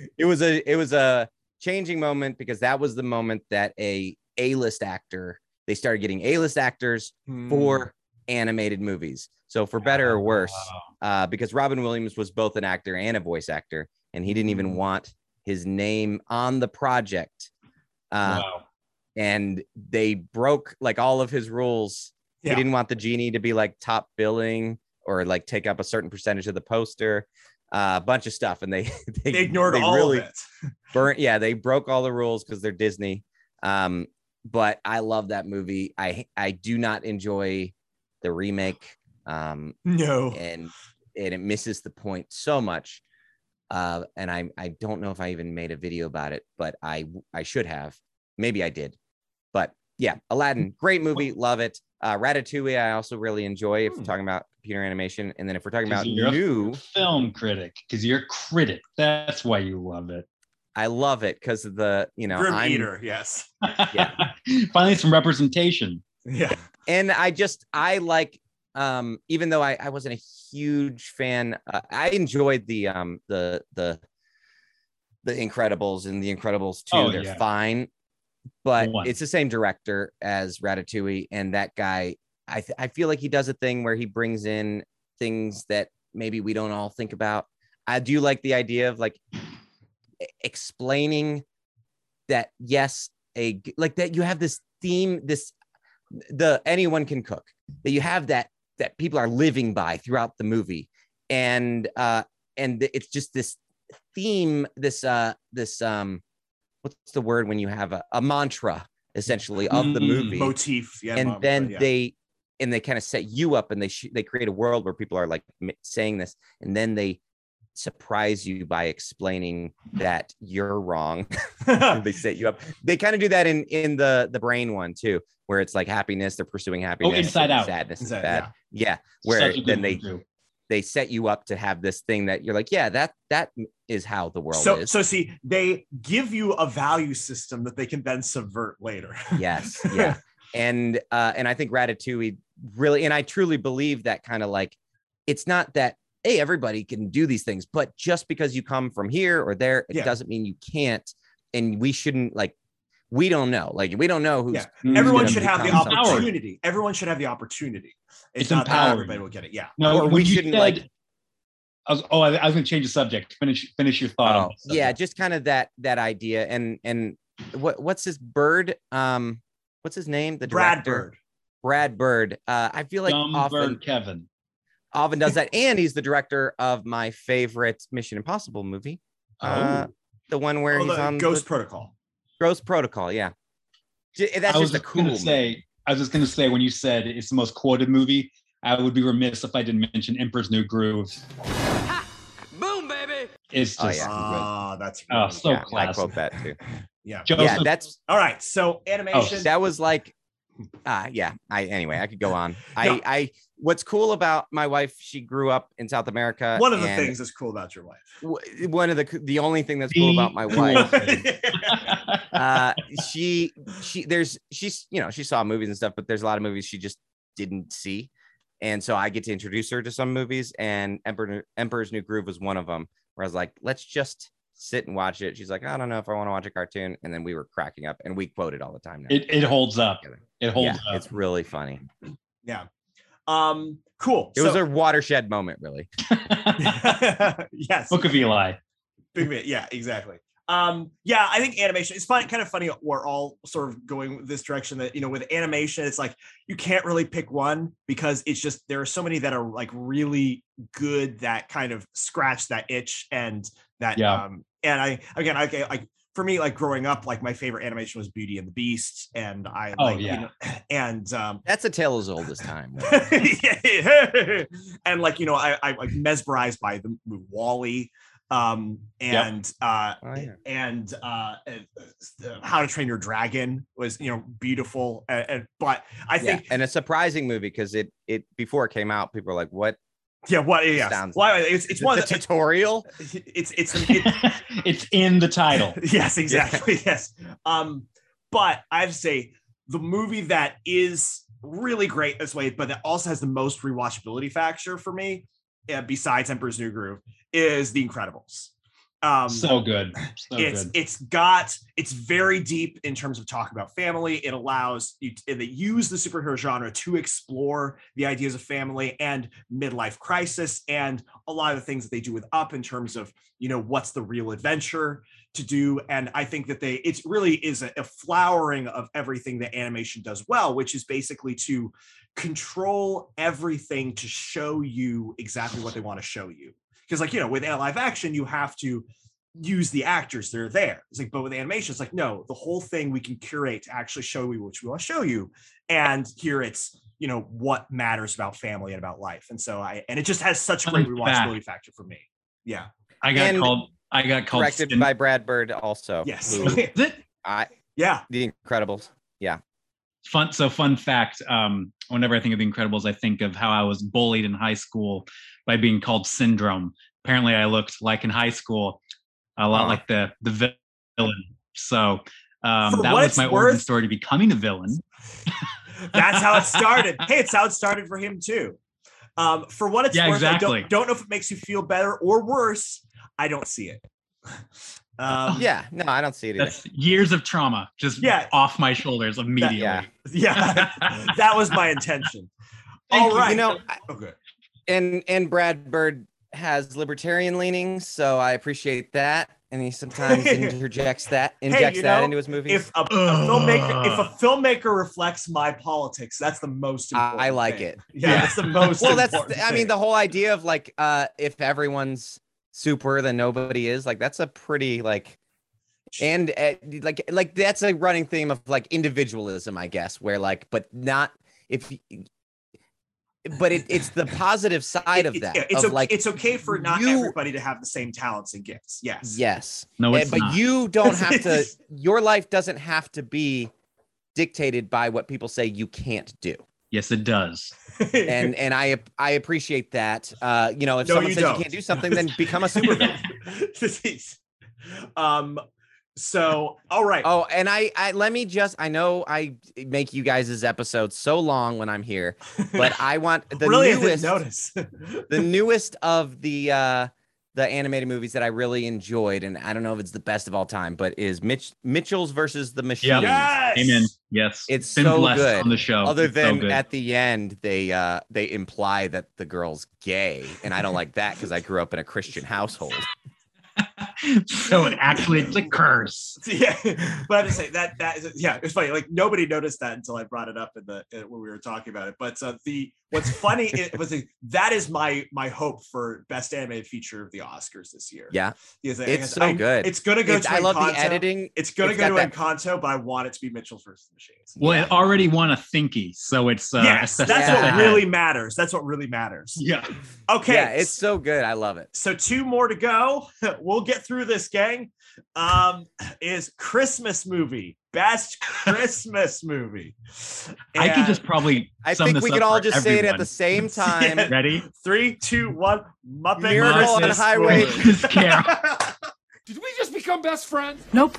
<laughs> <laughs> it was a it was a changing moment because that was the moment that a A-list actor they started getting A-list actors Hmm. for animated movies. So for better or worse, uh, because Robin Williams was both an actor and a voice actor, and he didn't even Mm. want his name on the project. Uh, wow. and they broke like all of his rules. Yeah. He didn't want the genie to be like top billing or like take up a certain percentage of the poster, uh, a bunch of stuff, and they <laughs> they, They ignored they all really of it. <laughs> burnt. Yeah, they broke all the rules because they're Disney. Um, but I love that movie. I I do not enjoy the remake. Um, No. and and it misses the point so much. Uh, and I I don't know if I even made a video about it, but I I should have. Maybe I did. But yeah, Aladdin, great movie, love it. Uh, Ratatouille, I also really enjoy if we're Hmm. talking about computer animation. And then if we're talking about you're a new, Film critic, because you're a critic. That's why you love it. I love it because of the you know Grim I'm Eater, yes. Yeah. <laughs> Finally, some representation. Yeah. and I just I like um even though I I wasn't a huge fan, uh, I enjoyed the um the the the Incredibles and the Incredibles too. Oh, They're yeah. fine, but One. it's the same director as Ratatouille, and that guy I th- I feel like he does a thing where he brings in things that maybe we don't all think about. I do like the idea of like explaining that yes a like that you have this theme this the anyone can cook that you have that that people are living by throughout the movie and uh and it's just this theme this uh this um what's the word when you have a, a mantra essentially of the Mm, movie Motif. Yeah. and mom, then yeah. they and they kind of set you up and they sh- they create a world where people are like saying this and then they surprise you by explaining that you're wrong. <laughs> <laughs> They set you up. They kind of do that in in the the brain one too where it's like happiness they're pursuing happiness Oh, Inside Out. sadness is bad. yeah, Such where then they too. they set you up to have this thing that you're like yeah that that is how the world so is. so see they give you a value system that they can then subvert later. <laughs> Yes yeah. And uh and i think ratatouille really and i truly believe that kind of like it's not that hey everybody can do these things but just because you come from here or there it Yeah. doesn't mean you can't and we shouldn't like we don't know like we don't know who's Yeah. Mm, everyone should have the become something. opportunity everyone should have the opportunity it's, It's not that empowering. everybody will get it yeah No, Or we shouldn't, like- I was, oh, I, I was going to change the subject. Finish, finish your thought. on Oh, yeah just kind of that that idea and and what what's his bird um what's his name the brad director bird brad bird uh i feel like Dumb often bird Kevin. Often does that and he's the director of my favorite mission impossible movie uh the one where oh, he's the on ghost the protocol Ghost Protocol. Yeah, J- that's I was just a cool. going to say, I was just going to say, when you said it's the most quoted movie, I would be remiss if I didn't mention Emperor's New Groove. Boom, baby. It's Oh, just yeah. ah that's Oh, so yeah, I quote that too. <laughs> yeah Joseph. Yeah, that's all right so animation that was like, uh yeah. I anyway, I could go on. <laughs> I Yeah. I what's cool about my wife? She grew up in South America. one of the things that's cool about your wife w- one of the the only thing that's cool about my wife. <laughs> uh she she there's she's you know she saw movies and stuff but there's a lot of movies she just didn't see and so i get to introduce her to some movies and Emperor, emperor's new groove was one of them where i was like let's just sit and watch it. She's like i don't know if i want to watch a cartoon. And then we were cracking up and we quote it all the time now. It, it holds up. It holds yeah up. it's really funny. Yeah. Um cool. It was a watershed moment really. <laughs> Yes. Book of Eli. Big bit, yeah, exactly. Um, yeah, I think animation. It's fun, kind of funny. We're all sort of going this direction. That you know, with animation, it's like you can't really pick one because it's just there are so many that are like really good that kind of scratch that itch and that. Yeah. Um, and I again, I, I for me, like growing up, like my favorite animation was Beauty and the Beast, and I Oh, like, you yeah. know, <clears throat> and um, that's a tale as old as <laughs> time <laughs> and like you know, I I like mesmerized by the movie Wally, um, and uh, Oh, yeah. and uh, uh, How to Train Your Dragon was you know beautiful, and, and but I yeah think and a surprising movie because it it before it came out people were like what yeah, what yeah, Sounds- well, it's it's one it of the the, tutorial it's it's it, <laughs> it's in the title. <laughs> yes, exactly. <laughs> Yes. Um, but I have to say the movie that is really great this way, but that also has the most rewatchability factor for me, uh, besides Emperor's New Groove, is The Incredibles. Um, So good. So it's good. it's got it's very deep in terms of talking about family. It allows you to, they use the superhero genre to explore the ideas of family and midlife crisis and a lot of the things that they do with Up in terms of you know what's the real adventure to do. And I think that they it really is a, a flowering of everything that animation does well, which is basically to control everything to show you exactly what they want to show you. Because like you know with live action you have to use the actors that are there. It's like, but with animation, it's like, no, the whole thing we can curate to actually show you what we want to show you. And here it's, you know, what matters about family and about life. And so I, and it just has such a great Fun rewatchability factor for me. Yeah. I got and called. I got called. directed Sin- by Brad Bird also Yes. who- <laughs> I yeah. The Incredibles. Yeah. Fun so fun fact um whenever i think of the incredibles i think of how i was bullied in high school by being called syndrome apparently i looked like in high school a lot like the the villain. So um, that was my origin story to becoming a villain. <laughs> That's how it started. <laughs> hey, it's how it started for him too. Um, for what it's Yeah, worth, I don't, don't know if it makes you feel better or worse. I don't see it. <laughs> Um, Yeah, no, I don't see it either. That's years of trauma just Yeah. off my shoulders immediately. yeah. <laughs> yeah, that was my intention. <laughs> Thank All you. right. You know, I- okay. and and Brad Bird has libertarian leanings, so I appreciate that. And he sometimes <laughs> interjects that, injects you that know, into his movies. If a, a filmmaker, if a filmmaker reflects my politics, that's the most I- important. I like thing. it. Yeah, Yeah. that's the most. well, that's important I mean the whole idea of like uh if everyone's super than nobody is like that's a pretty like and uh, like like that's a running theme of like individualism I guess where like but not if but it, it's the <laughs> positive side of It- that yeah, it's of okay, like it's okay for not you- everybody to have the same talents and gifts. Yes. yes No, Eh, it's but not. you don't have to <laughs> your life doesn't have to be dictated by what people say you can't do yes, it does. and and i i appreciate that uh you know if No, someone you says don't. you can't do something then become a <laughs> supervillain um. So, all right. oh and I, I let me just i know i make you guys' episodes so long when i'm here but i want the <laughs> really, newest notice. <laughs> the newest of the uh the animated movies that i really enjoyed and i don't know if it's the best of all time but is mitch mitchells versus the machines yes. Amen. Yes. It's Been so good. on the show. other It's than good. at the end they uh they imply that the girl's gay and i don't like that because i grew up in a christian household <laughs> <laughs> so it actually it's a curse. <laughs> yeah, but I have to say that that is yeah, it's funny. Like nobody noticed that until I brought it up in the uh, when we were talking about it. But uh, the what's funny it was the, that is my my hope for best animated feature of the Oscars this year. yeah Because I- it's I- so good It's gonna go It's- to i love the editing It's gonna It's go to that- Encanto, but I want it to be Mitchells versus the Machines. Well, it already won a thinky, so it's uh, yes, that's step what really matters. That's what really matters. Yeah. Okay, yeah it's so good i love it so two more to go. <laughs> We'll get through this, gang. Um, is Christmas movie best <laughs> Christmas movie? I could just probably. i think we up could all for just say it at the same <laughs> time Yeah. Ready? three, two, one. Muppet Miracle on Christmas Highway- movie. Christmas <laughs> Carol. Did we just become best friends? Nope.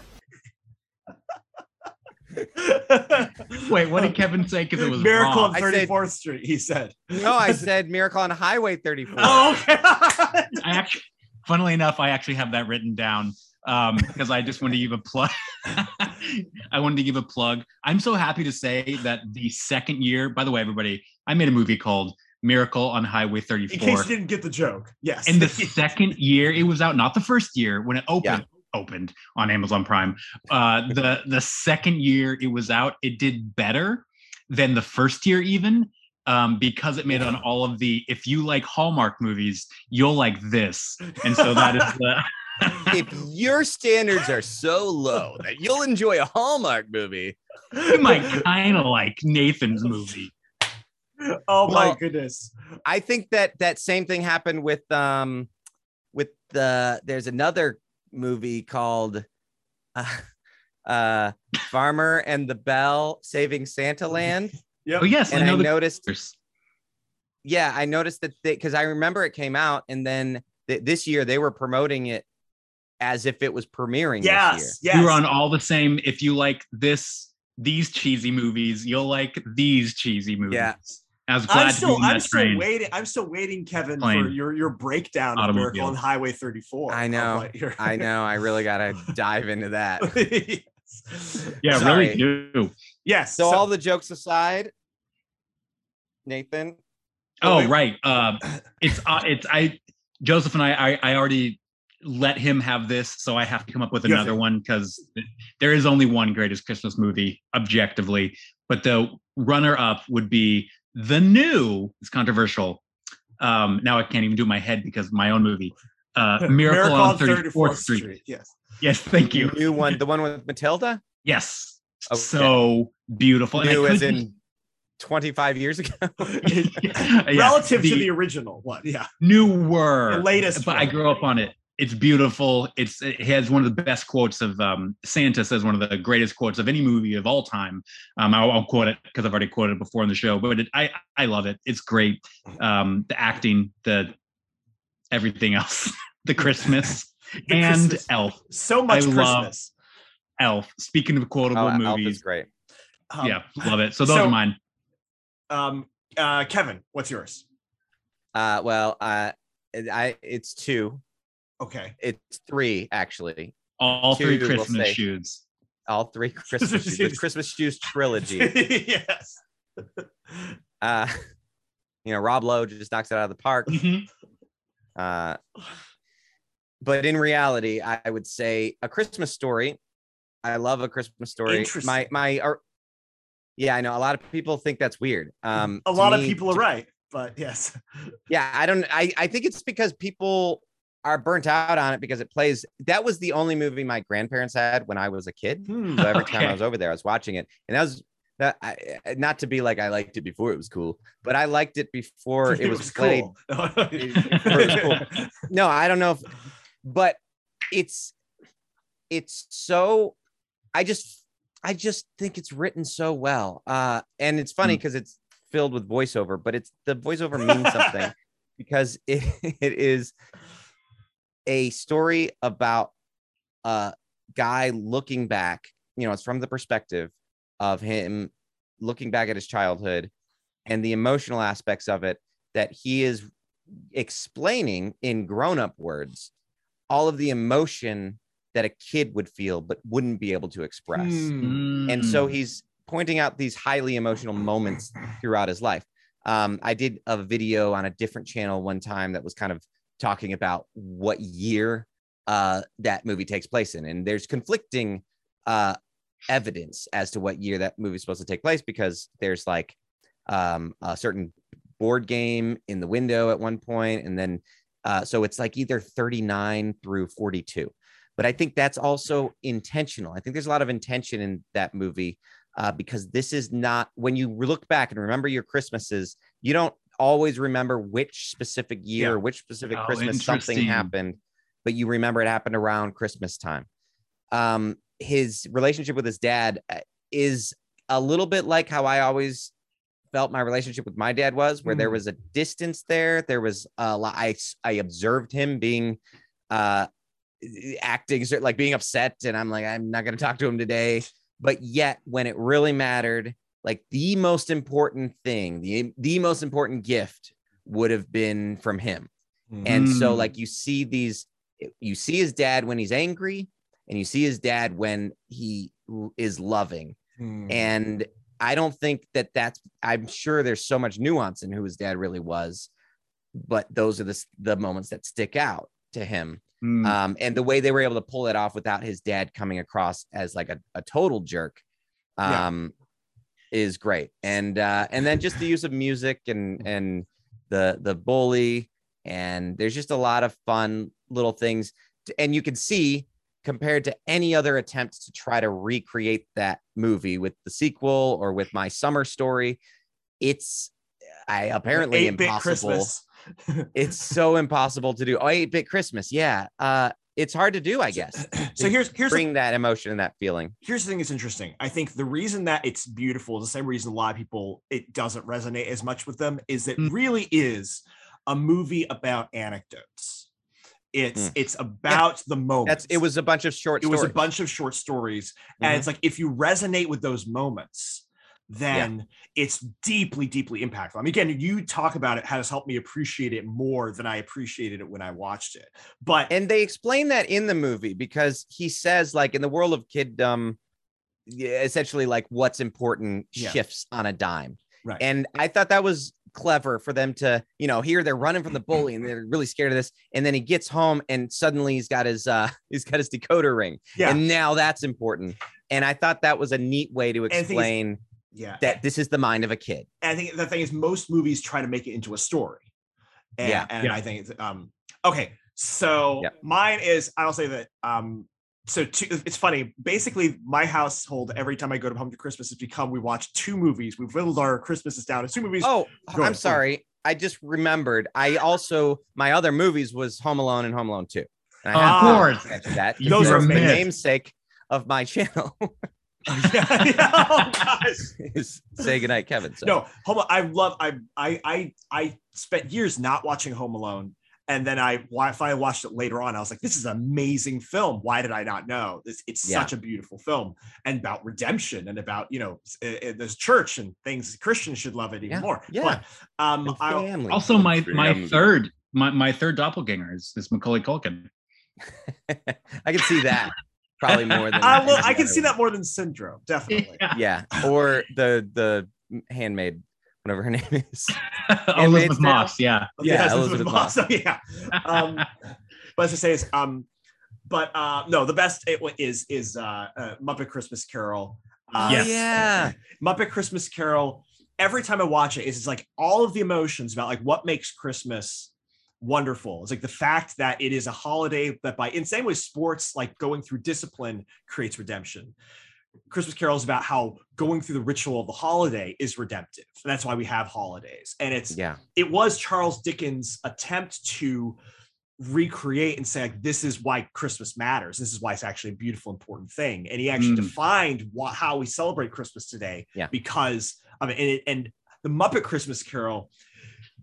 Wait, what did Kevin say? Because it was Miracle wrong. on I said- 34th Street. He said. no i said miracle on highway 34 Oh, okay. I actually, funnily enough, I actually have that written down um, because I just wanted to give a plug. <laughs> I wanted to give a plug. I'm so happy to say that the second year, by the way, everybody, I made a movie called Miracle on Highway 34. In case you didn't get the joke, yes. In the <laughs> second year it was out, not the first year when it opened. Opened on Amazon Prime. Uh, the the second year it was out, it did better than the first year, even um, because it made on all of the. If you like Hallmark movies, you'll like this, and so that is the. <laughs> if your standards are so low that you'll enjoy a hallmark movie you might kind of like Nathan's movie. oh my Well, goodness. I think that that same thing happened with um with the there's another movie called uh, <laughs> uh Farmer and the Belle Saving Santa Land Yep. Oh yes, and I I, know the noticed characters. yeah I noticed that because I remember it came out and then th- this year they were promoting it as if it was premiering this year. Yes. Yes. You were on all the same. If you like this, these cheesy movies, you'll like these cheesy movies. Yeah. I was glad I'm to be still, in I'm still train. waiting. I'm still waiting, Kevin, for your your breakdown of Automobile. Miracle on Highway 34. I know. I know I really gotta <laughs> dive into that. yes. Yeah, Sorry. really do. Yes. So all the jokes aside, Nathan, Oh, wait. right. Uh, it's uh, it's I Joseph and I, I I already let him have this, so I have to come up with another to- one because there is only one greatest Christmas movie objectively, but the runner up would be the new. It's controversial. Um, now I can't even do my head because my own movie. Uh, <laughs> Miracle, on 34th, Street. Yes. Yes, thank you. new one, the <laughs> one with Matilda, Yes, Okay. so beautiful. And I new as in 25 years ago. <laughs> Yeah, Relative to the- the original one. Yeah. newer The latest but i grew up on it it's beautiful it's it has one of the best quotes of um santa says one of the greatest quotes of any movie of all time um i'll, I'll quote it because i've already quoted it before in the show but it, i i love it it's great um the acting the everything else <laughs> the christmas The and Christmas. elf So much I love- Christmas. Elf. Speaking of quotable Oh, Elf movies, is great. Um, yeah, love it. So those so- are mine. Um, uh, Kevin, what's yours? Uh, well, uh, I it's two. Okay. It's three actually. All three Two, we'll Christmas say. shoes. All three <laughs> Christmas shoes. The Christmas shoes trilogy. <laughs> yes. Uh, you know, Rob Lowe just knocks it out of the park. Mhm. Uh, but in reality, I, I would say a Christmas story. I love a Christmas story. My my, or, yeah, I know a lot of people think that's weird. Um, A lot of people are right, but yes. <laughs> Yeah, I don't. I I think it's because people are burnt out on it because it plays. That was the only movie my grandparents had when I was a kid. Hmm. So every time I was over there, I was watching it, and that was that. I, I- not to be like I liked it before it was cool, but I liked it before <laughs> it, was, played. cool. <laughs> it was cool. No, I don't know if, but it's it's so. I just I just think it's written so well, uh, and it's funny because it's filled with voiceover, but it's the voiceover <laughs> means something because it, <laughs> it is a story about a guy looking back. You know, it's from the perspective of him looking back at his childhood and the emotional aspects of it that he is explaining in grown-up words all of the emotion that a kid would feel but wouldn't be able to express Hmm. and so Mm. he's pointing out these highly emotional moments throughout his life um, i did a video on a different channel one time that was kind of talking about what year uh, that movie takes place in and there's conflicting uh, evidence as to what year that movie is supposed to take place because there's like um, a certain board game in the window at one point and then uh, so it's like either 39 through 42 but i think that's also intentional i think there's a lot of intention in that movie uh, because this is not when you look back and remember your christmases you don't always remember which specific year Yeah. which specific Oh, christmas something happened but you remember it happened around christmas time um his relationship with his dad uh, is a little bit like how i always felt my relationship with my dad was where there Hmm. was a distance there there was a lot i i observed him being uh acting like being upset and i'm like i'm not going to talk to him today. But yet when it really mattered like the most important thing the the most important gift would have been from him. And so Mm. like you see these you see his dad when he's angry and you see his dad when he is loving. Hmm. and i don't think that that's i'm sure there's so much nuance in who his dad really was but those are the, the moments that stick out to him Mm. um, and the way they were able to pull it off without his dad coming across as like a, a total jerk Yeah. um, is great and uh, and then just the use of music and and the the bully and there's just a lot of fun little things and you can see compared to any other attempts to try to recreate that movie with the sequel or with my summer story it's i apparently 8-bit impossible Christmas. It's so impossible to do. Oh, 8 bit Christmas. Yeah. Uh, it's hard to do, I guess. <clears throat> So here's here's the Bring that emotion and that feeling. here's the thing that's interesting. I think the reason that it's beautiful is the same reason a lot of people it doesn't resonate as much with them is it Mm. really is a movie about anecdotes. It's Mm. it's about the moment. That's it was a bunch of short it was a bunch of short stories, and Mhm. it's like if you resonate with those moments, then it's deeply, deeply impactful. I mean, again, you talk about it has helped me appreciate it more than I appreciated it when I watched it. But And they explain that in the movie because he says, like, in the world of kiddom, essentially, like, what's important Yeah. shifts on a dime. right. And I thought that was clever for them to, you know, here they're running from the bully and they're really scared of this. And then he gets home and suddenly he's got his uh <laughs> he's got his decoder ring. yeah. And now that's important. And I thought that was a neat way to the thing is- explain yeah. that this is the mind of a kid. and I think the thing is most movies try to make it into a story. And, Yeah. and Yeah. I think it's um okay. So Yeah. mine is I'll say that um so two, it's funny. Basically, my household every time I go to home to Christmas has become we watch two movies. We've whittled our Christmases down to two movies. Oh, Go I'm ahead, sorry. I just remembered. I also my other movies was Home Alone and Home Alone 2. And I Of have course. that. Those are the namesake of my <laughs> channel yeah, <laughs> yeah, oh gosh. Say Goodnight, Kevin. So. No, Home. I love. I I I I spent years not watching Home Alone, and then I why if I watched it later on, I was like, this is an amazing film. Why did I not know? This it's Yeah. such a beautiful film and about redemption and about you know s- uh, uh, this church and things Christians should love it even Yeah, more. yeah. But um I family. Also, my my third my, my third doppelganger is, is Macaulay Culkin. <laughs> I can see that probably more than <laughs> I will I can see that more than syndrome, definitely. <laughs> Yeah, or the the handmaid, whatever her <laughs> name is. Elisabeth Handmaid's Tale. Moss, yeah. Yeah, Yes, Elisabeth Moss. yeah. Um, but as I say is um, but uh, no, the best it wa- is is uh, uh Muppet Christmas Carol. Uh, Oh Yes. yeah, Muppet Christmas Carol. Every time I watch it's like all of the emotions about like what makes Christmas wonderful. It's like the fact that it is a holiday that by in same way sports like going through discipline creates redemption. Christmas Carol is about how going through the ritual of the holiday is redemptive. And that's why we have holidays. And it's yeah, it was Charles Dickens' attempt to recreate and say like this is why Christmas matters. This is why it's actually a beautiful, important thing. And he actually Mm. defined what, how we celebrate Christmas today. Yeah. because of it. And, it, and the Muppet Christmas Carol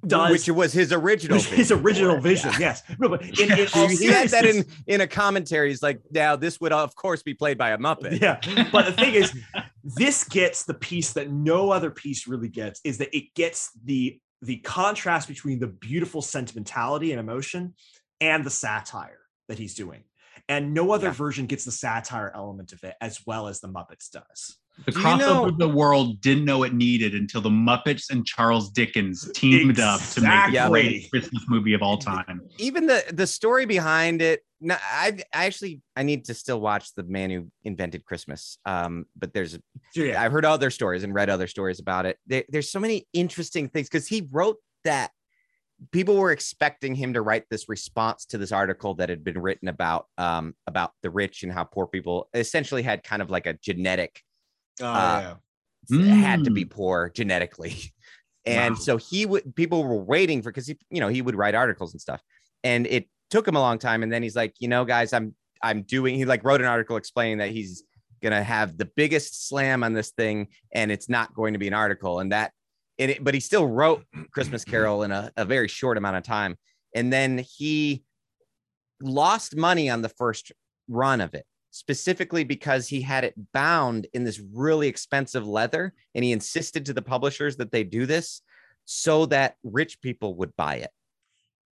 does which was his original. which his original vision. yeah. Yes, no, but <laughs> in, in all He, he had that in in a commentary. He's like, now this would of course be played by a Muppet. Yeah, but the thing is, <laughs> this gets the piece that no other piece really gets is that it gets the the contrast between the beautiful sentimentality and emotion and the satire that he's doing. And no other Yeah. version gets the satire element of it as well as the Muppets does. The Do you crossover know- the world didn't know it needed until the Muppets and Charles Dickens teamed up to make the Exactly. greatest Christmas movie of all time. Even the the story behind it. No, I I actually I need to still watch the man who invented Christmas. Um, but there's yeah, I've heard other stories and read other stories about it. There, there's so many interesting things because he wrote that. People were expecting him to write this response to this article that had been written about um, about the rich and how poor people essentially had kind of like a genetic Oh, uh, yeah. had to be Mm. poor genetically. <laughs> And Wow. so he would people were waiting for because he, you know, he would write articles and stuff. And it took him a long time. And then he's like, you know, guys, I'm I'm doing he like wrote an article explaining that he's gonna have the biggest slam on this thing, and it's not going to be an article. And that and it, but he still wrote Christmas Carol in a, a very short amount of time. And then he lost money on the first run of it specifically because he had it bound in this really expensive leather and he insisted to the publishers that they do this so that rich people would buy it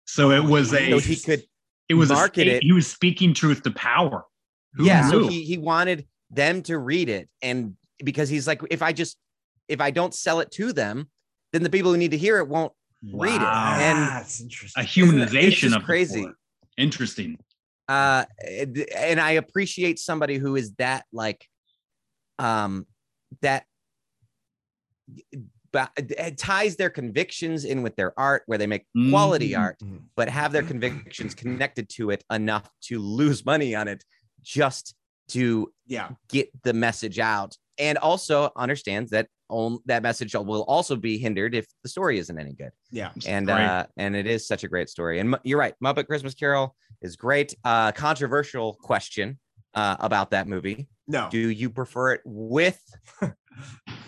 So it was a so he could it was a market state- it. he was speaking truth to power. Who yeah so he, he wanted them to read it and because he's like if i just if i don't sell it to them then the people who need to hear it won't read it Wow. and that's interesting. a Isn't it's humanization just of crazy. poor. Interesting. Uh and i appreciate somebody who is that like um that but it ties their convictions in with their art where they make quality Mhm. art but have their convictions connected to it enough to lose money on it just to Yeah. get the message out and also understands that on, that message will also be hindered if the story isn't any good Yeah. and Great. uh and it is such a great story and you're right muppet christmas carol is great uh controversial question uh about that movie No. do you prefer it with <laughs>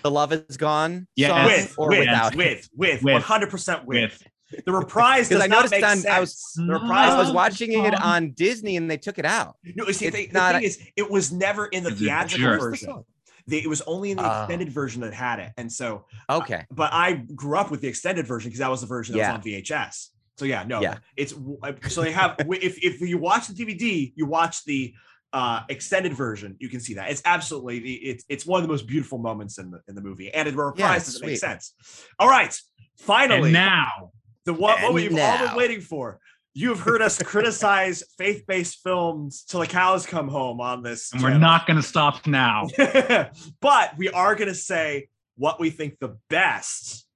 the love is gone Yeah, song with, or with, without with, with, With. 100% with. With The reprise 'Cause does I not noticed make on- sense. I was- the reprise i was watching it uh-huh. on disney and they took it out No, see, It's the, the not thing is, it was never in the theatrical just- version. The, it was only in the Oh. extended version that had it, and so. okay But I grew up with the extended version because that was the version that Yeah. was on VHS. So yeah, no, Yeah. it's uh, so they have. if if you watch the DVD, you watch the uh extended version, you can see that it's absolutely it's it's one of the most beautiful moments in the in the movie, and it reprise doesn't make sense. All right, finally, and now the what, what And we've all been waiting for. You have heard us criticize <laughs> faith-based films till the cows come home on this. and we're channel. not going to stop now. <laughs> but we are going to say what we think the best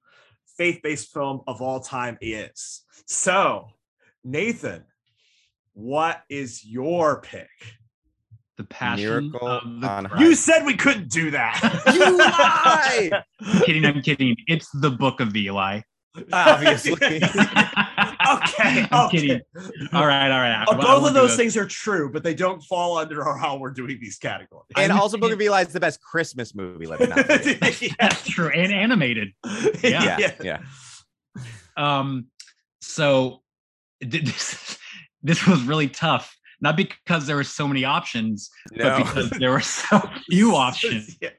faith-based film of all time is. So, Nathan, what is your pick? The passion Miracle of the on Christ. You said we couldn't do that. you lie <laughs> I'm kidding. I'm kidding. It's the book of Eli. Obviously. <laughs> okay. I'm okay. kidding. All right, all right. Uh, both of those things are true, but they don't fall under our, how we're doing these categories. and I'm- also book of eli is the best christmas movie let me not forget. <laughs> That's true. And animated. <laughs> yeah. yeah yeah Um, so this this was really tough. Not because there were so many options, No. but because there were so few options. Yeah.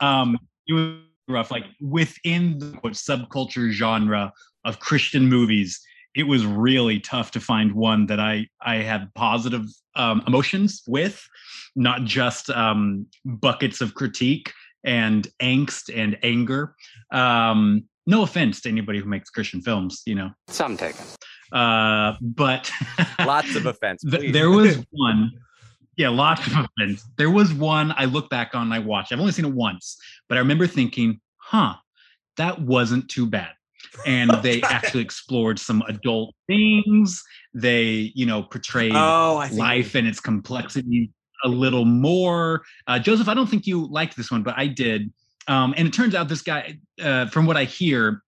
Um, it was rough. Like within the quote, subculture genre of Christian movies, it was really tough to find one that I I had positive um, emotions with, not just um, buckets of critique and angst and anger. Um, no offense to anybody who makes Christian films, you know. Some taken. Uh, but Lots of offense. <laughs> Th- there was one. Yeah, lots of offense. There was one I look back on and I watched. I've only seen it once, but I remember thinking, huh, that wasn't too bad. And they <laughs> actually explored some adult things. They, you know, portrayed Oh, life and its complexity a little more. Uh, Joseph, I don't think you liked this one, but I did. Um, and it turns out this guy, uh, from what I hear,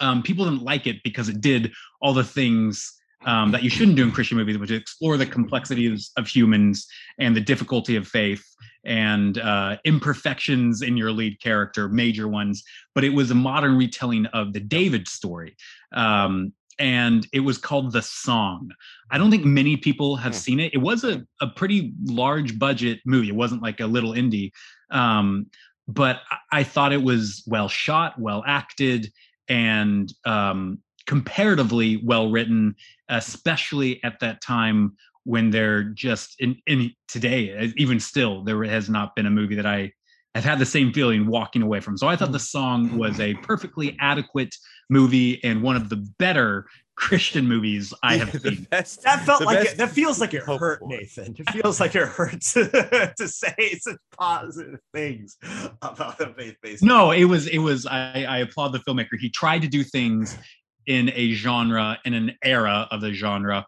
um, people didn't like it because it did all the things um, that you shouldn't do in Christian movies, which is explore the complexities of humans and the difficulty of faith and uh, imperfections in your lead character, major ones. But it was a modern retelling of the David story. Um, and it was called The Song. I don't think many people have seen it. It was a, a pretty large budget movie. It wasn't like a little indie. Um, but I- I thought it was well shot, well acted, and um, comparatively well written, especially at that time when they're just in, in today, uh, even still, there has not been a movie that I have had the same feeling walking away from. So I thought the song was a perfectly adequate movie and one of the better Christian movies I have seen. best. That felt like it, that feels like it hurt for. Nathan. It feels like it hurts <laughs> to say such positive things about a faith-based. No, it was it was I, I applaud the filmmaker. He tried to do things in a genre in an era of the genre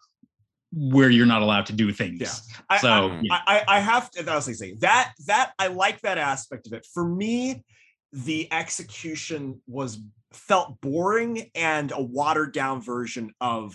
where you're not allowed to do things. Yeah. I, So, I, yeah. I, I have to. That was like saying that that I like that aspect of it. For me, the execution was felt boring and a watered down version of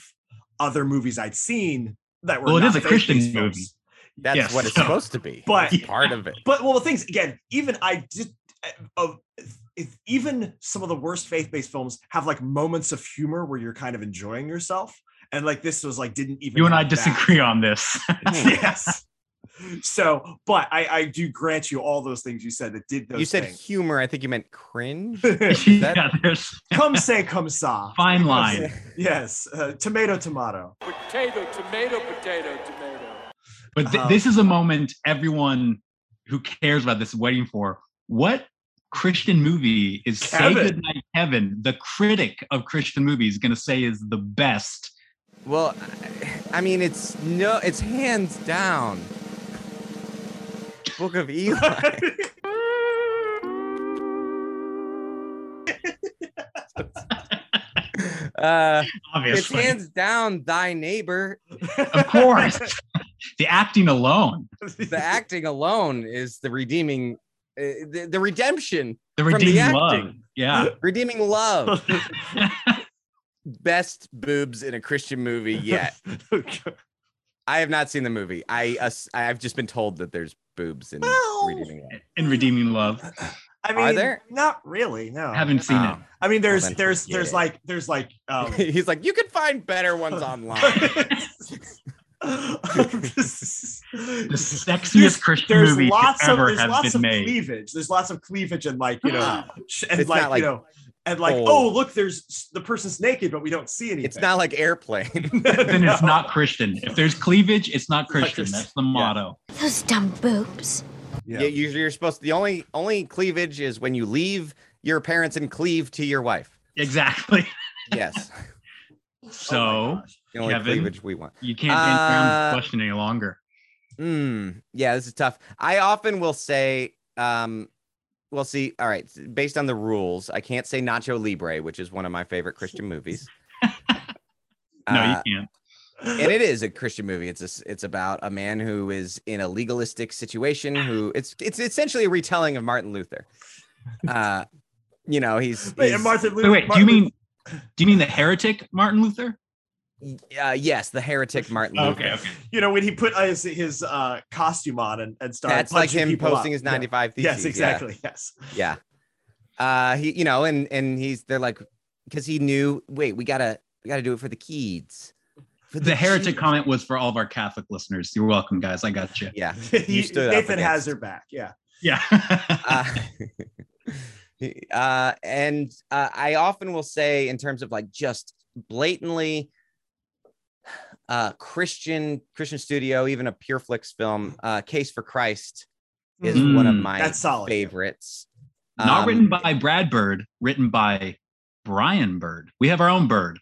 other movies I'd seen that were. Well, it not is a Christian movie. films. That's Yes. what it's supposed to be. But- It's part of it. But well, the things again, even I did. Uh, of if even some of the worst faith-based films have like moments of humor where you're kind of enjoying yourself, and like this was like didn't even. You and I have that. disagree on this. <laughs> yes. So, but I, I do grant you all those things you said that did those. You said things. humor. I think you meant cringe. <laughs> <laughs> yeah, there's come say come sa. fine line. Yes, uh, tomato tomato. Potato, tomato, potato, tomato. But th- Um, this is a moment everyone who cares about this is waiting for. What Christian movie is Say Kevin. Goodnight Kevin, the critic of Christian movies, going to say is the best? Well, I I mean, it's no, it's hands down. Book of Eli. <laughs> uh, it's hands down thy neighbor. of course. <laughs> the acting alone, The acting alone is the redeeming, the, the redemption, the From the redeeming love. acting. Yeah. <gasps> redeeming love. <laughs> Best boobs in a Christian movie yet. <laughs> I have not seen the movie. I ass- I've just been told that there's boobs in Well, redeeming love. In redeeming love. I mean, Are there? Not really. No. Haven't seen it. Oh. I mean, there's then there's there's it. like there's like um. <laughs> He's like, you can find better ones online. <laughs> The <laughs> sexiest There's- Christian there's movie lots to of ever there's have lots been of made. cleavage. There's lots of cleavage and like you know, ah, and It's like, like you know, and like full- oh look, there's the person's naked, but we don't see anything. it's not like airplane. <laughs> Then it's not Christian. If there's cleavage, it's not not Christian. Christian. That's the Yeah. motto. Those dumb boobs. Yeah. Yeah, you, you're supposed to. The only only cleavage is when you leave your parents and cleave to your wife. Exactly. Yes, Oh So gosh. The only Kevin? cleavage we want. you can't answer Uh, the question any longer. Mm, yeah, this is tough. I often will say, um, well, see, all right, based on the rules, I can't say Nacho Libre, which is one of my favorite Christian movies. <laughs> No, Uh, you can't. and it is a Christian movie. It's a, s- it's about a man who is in a legalistic situation. Who it's it's essentially a retelling of Martin Luther. Uh, you know, he's, Wait, he's and Martin Wait, Lu- wait. Do you mean do you mean the heretic Martin Luther? Uh, yes, the heretic Martin Luther. Okay, okay. you know when he put uh, his, his uh costume on and, and started That's like him posting up. his Yeah. 95 theses. Yes, yeah. exactly. Yes. Yeah. Uh he you know and and he's they're like because he knew wait we gotta we gotta do it for the kids the, the heretic Jews. comment was for all of our Catholic listeners. You're welcome, guys. I got you. Yeah. <laughs> You- stood up Nathan has against- her back. Yeah. Yeah. <laughs> uh, <laughs> uh, and uh, I often will say, in terms of like just blatantly uh, Christian Christian studio, even a Pure Flix film, uh, Case for Christ is one of Mm. my That's solid. favorites. Not Um, written by Brad Bird, written by Brian Bird. We have our own Bird.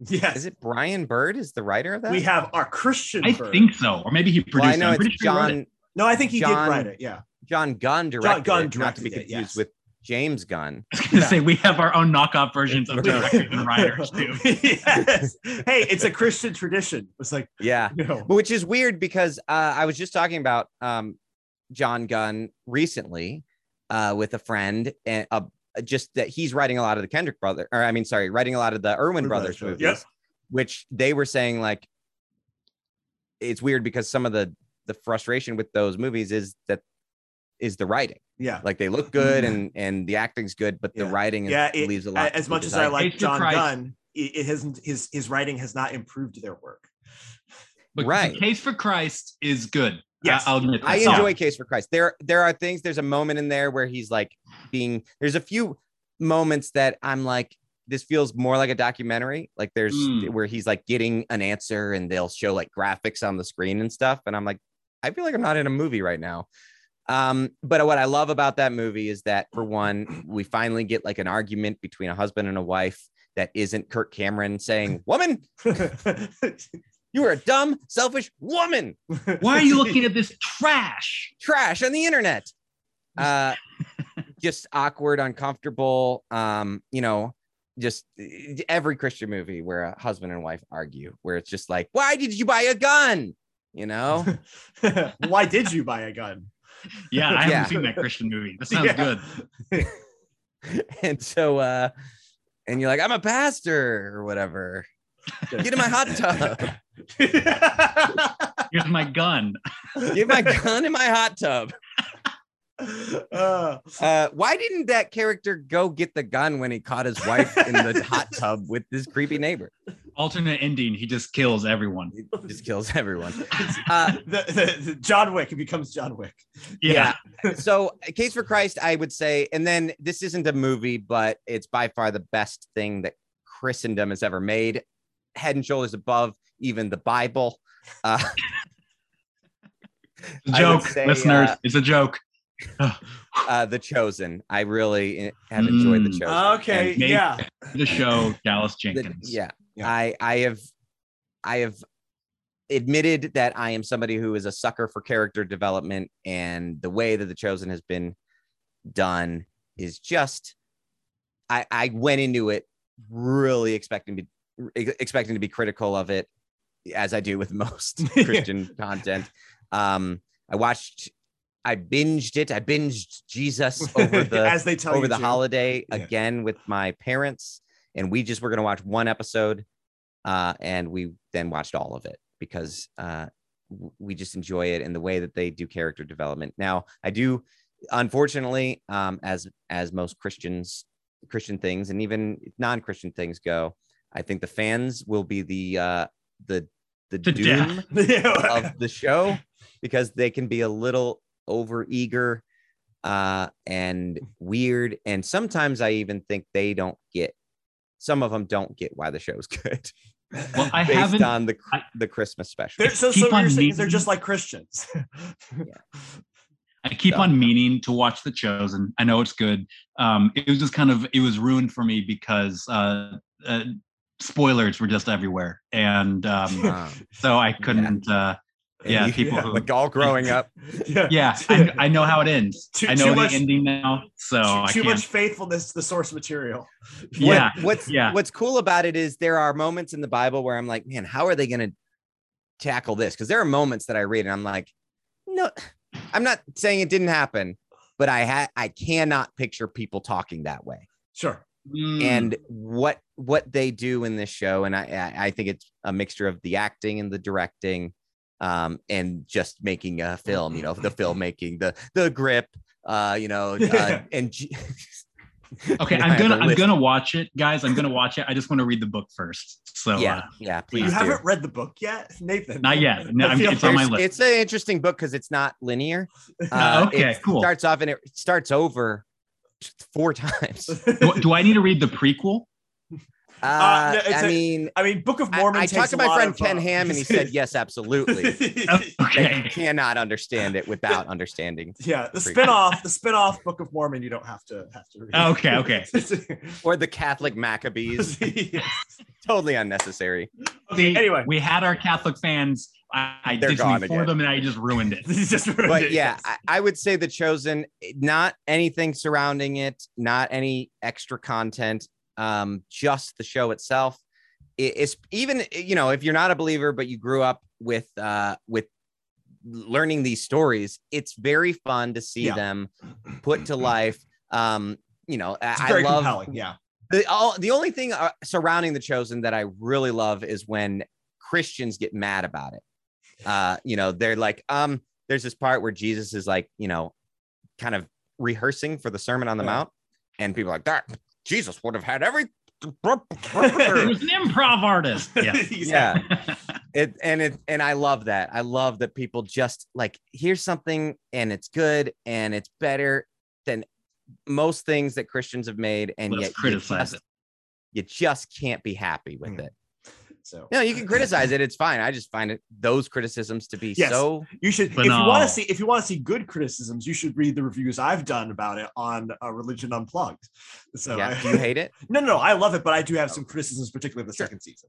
Yes. Is it Brian Bird? Is the writer of that? we have our Christian. I bird. think so, or maybe he produced. Well, I it. know I'm it's pretty sure he it. John No, I think he John- did write it. Yeah. Jon Gunn directed Gunn it, not to be directed it, confused yes. with James Gunn. I was gonna Yeah. say we have our own knockoff versions of <laughs> directors and writers too. <laughs> yes. Hey, it's a Christian tradition. It's like, Yeah. you know, which is weird because uh, I was just talking about um, Jon Gunn recently uh, with a friend, and uh, just that he's writing a lot of the Kendrick brother, or I mean, sorry, writing a lot of the Erwin Erwin brothers Brothers, movies, yep. which they were saying like it's weird because some of the the frustration with those movies is that is the writing. Yeah. Like they look good and and the acting's good, but the Yeah. writing is, Yeah, it- leaves a lot. As much as I like Case for John Christ. Gunn, it, it hasn't his his writing has not improved their work. But Right. Case for Christ is good. Yes. I, will admit that. I So, enjoy Case for Christ. There, there are things. There's a moment in there where he's like being. There's a few moments that I'm like, this feels more like a documentary. Like there's Mm. where he's like getting an answer, and they'll show like graphics on the screen and stuff, and I'm like, I feel like I'm not in a movie right now. Um, but what I love about that movie is that for one, we finally get like an argument between a husband and a wife that isn't Kirk Cameron saying, <laughs> "Woman, <laughs> you are a dumb, selfish woman." Why are you looking at this trash? trash on the internet. <laughs> Uh, just awkward, uncomfortable. Um, you know, just eh, every Christian movie where a husband and wife argue, where it's just like, why did you buy a gun? You know, Why did you buy a gun? Yeah, I haven't Yeah. seen that Christian movie. That sounds Yeah. good. <laughs> and so, uh, and you're like, I'm a pastor or whatever. Get in my hot <laughs> tub. Here's my gun. Get my gun in my hot tub. Uh, Uh, why didn't that character go get the gun when he caught his wife in the <laughs> hot tub with this creepy neighbor? Alternate ending. He just kills everyone. It just kills everyone. <laughs> Uh, the, the, the John Wick, it becomes John Wick. Yeah. <laughs> so case for christ i would say and then this isn't a movie but it's by far the best thing that christendom has ever made head and shoulders above even the bible uh, It's a I would joke, say, listeners. uh, it's a joke. Uh the chosen i really have enjoyed the Mm. chosen Okay, Make yeah. The show, Dallas The- Jenkins. yeah, Yeah. i i have i have admitted that i am somebody who is a sucker for character development and the way that the chosen has been done is just i i went into it really expecting to be expecting to be critical of it as i do with <laughs> most <laughs> christian content um i watched i binged it i binged jesus over <laughs> the As they tell over the to. holiday Yeah. again with my parents and we just were going to watch one episode uh, and we then watched all of it because uh, we just enjoy it and the way that they do character development now i do unfortunately um, as as most christians christian things and even non-christian things go i think the fans will be the uh the the To doom <laughs> of the show because they can be a little over eager uh and weird and sometimes i even think they don't get some of them don't get why the show's <laughs> good Well, I based haven't. on the I- the christmas special They're- so, so Keep what you're saying they're just like Christians. <laughs> I keep So- on meaning to watch The Chosen. I know it's good. Um, it was just kind of it was ruined for me because uh, uh, spoilers were just everywhere, and um, Um, so I couldn't. Uh, and yeah, you- people who- like all growing <laughs> up yeah, I, I know how it ends. Too- I know the much- ending now, so too, too can't. much faithfulness to the source material. <laughs> What- yeah, what's yeah. what's cool about it is there are moments in the bible where i'm like man how are they going to tackle this because there are moments that i read and i'm like no i'm not saying it didn't happen but i had i cannot picture people talking that way Sure. Mm, and what what they do in this show and I, I i think it's a mixture of the acting and the directing um and just making a film you know the filmmaking the the grip uh you know <laughs> uh, and G- <laughs> Okay, I I'm gonna I'm gonna watch it, guys. I'm gonna watch it. I just want to read the book first. So yeah, uh, yeah. You Please do. haven't read the book yet, Nathan? not yet. No, I I'm, it's on my list. It's an interesting book because it's not linear. <laughs> Uh, okay, it cool. Starts off and it starts over four times. do, do I need to read the prequel? Uh, no, I a- mean, I mean, Book of Mormon. I takes talked to my friend of, Ken uh, Ham, and he said <laughs> yes, absolutely. They Okay. cannot understand it without understanding, <laughs> yeah, the Prequel. spin-off, the spin-off Book of Mormon, you don't have to have to read. Okay, okay. <laughs> or the Catholic Maccabees. totally unnecessary. See, anyway. we had our Catholic fans. I, I They're did gone something for them, and I just ruined it. Just ruined But it, yeah. I, I would say the chosen, not anything surrounding it, not any extra content, um, just the show itself. It- it's even you know if you're not a believer but you grew up with uh with learning these stories it's very fun to see Yeah. them put to life um you know I- it's i love compelling. Yeah, the all the only thing uh, surrounding the chosen that I really love is when Christians get mad about it. Uh, you know, they're like, um, there's this part where Jesus is like, you know, kind of rehearsing for the Sermon on the Yeah. Mount, and people are like that Jesus would have had every. He was an improv artist. <laughs> <laughs> Yeah. yeah, it and it and I love that. I love that people just like here's something and it's good and it's better than most things that Christians have made, and Let's yet you just- it. you just can't be happy with Mm. it. So No, you can criticize it. It's fine. I just find it those criticisms to be Yes. so. you should if you want to see if you want to see good criticisms, you should read the reviews I've done about it on uh, Religion Unplugged. So yeah. I- Do you hate it? <laughs> no, no, no, I love it, but I do have some criticisms, particularly of the Sure. second season.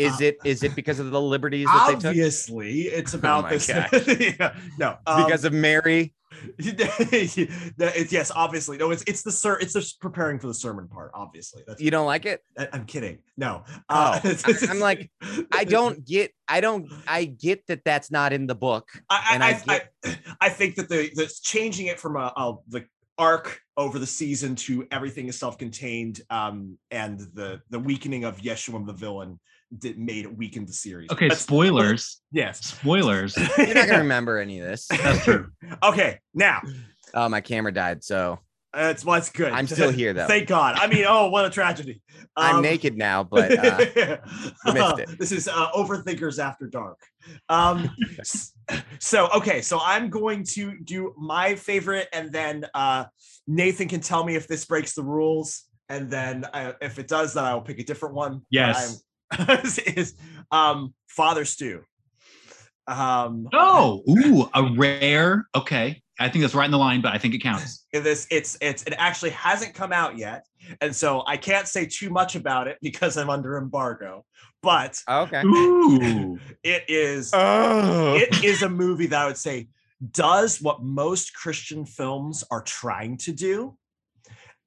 Is Uh, it is it because of the liberties that they took? Obviously, it's about my this. <laughs> Yeah, no, um, Because of Mary? <laughs> it's yes, obviously. No, it's it's the ser- it's just preparing for the sermon part. Obviously, that's. You don't like it? I- I'm kidding. No. Oh, I- I'm <laughs> like, I don't get. I don't. I get that that's not in the book. I, and I, I I, I, I think that the the changing it from a, a the arc over the season to everything is self-contained, um, and the the weakening of Yeshua the villain did made it weakened the series. Okay, That's- spoilers. Yes. Spoilers. <laughs> You're not gonna remember any of this. That's true. <laughs> okay, now Oh, my camera died, so that's what's good. I'm still here, though. Thank God. I mean, oh, what a tragedy. I'm Um, naked now. But uh, <laughs> missed it. this is uh, overthinkers after dark um so okay so i'm going to do my favorite and then uh nathan can tell me if this breaks the rules and then uh, if it does then i will pick a different one But Yes. I'm- <laughs> is um Father Stu um Oh, ooh, a rare. Okay, I think that's right in the line, but I think it counts. <laughs> this it's it's it actually hasn't come out yet and so i can't say too much about it because i'm under embargo but okay. Ooh, <laughs> it is Oh. it is a movie that I would say does what most Christian films are trying to do,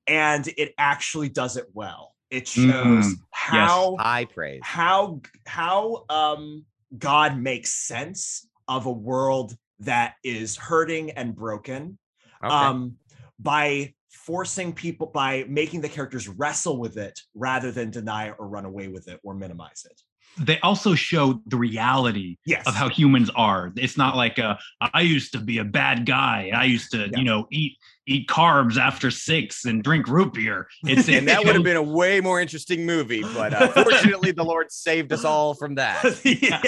and it actually does it well. It shows Mm, how High praise. how how um God makes sense of a world that is hurting and broken Okay. um by forcing people by making the characters wrestle with it rather than deny it or run away with it or minimize it. they also show the reality Yes. of how humans are. It's not like uh, I used to be a bad guy. I used to, Yeah. you know, eat eat carbs after six and drink root beer. It's and that would have been a way more interesting movie, but uh, fortunately, the Lord saved us all from that. <laughs> yeah.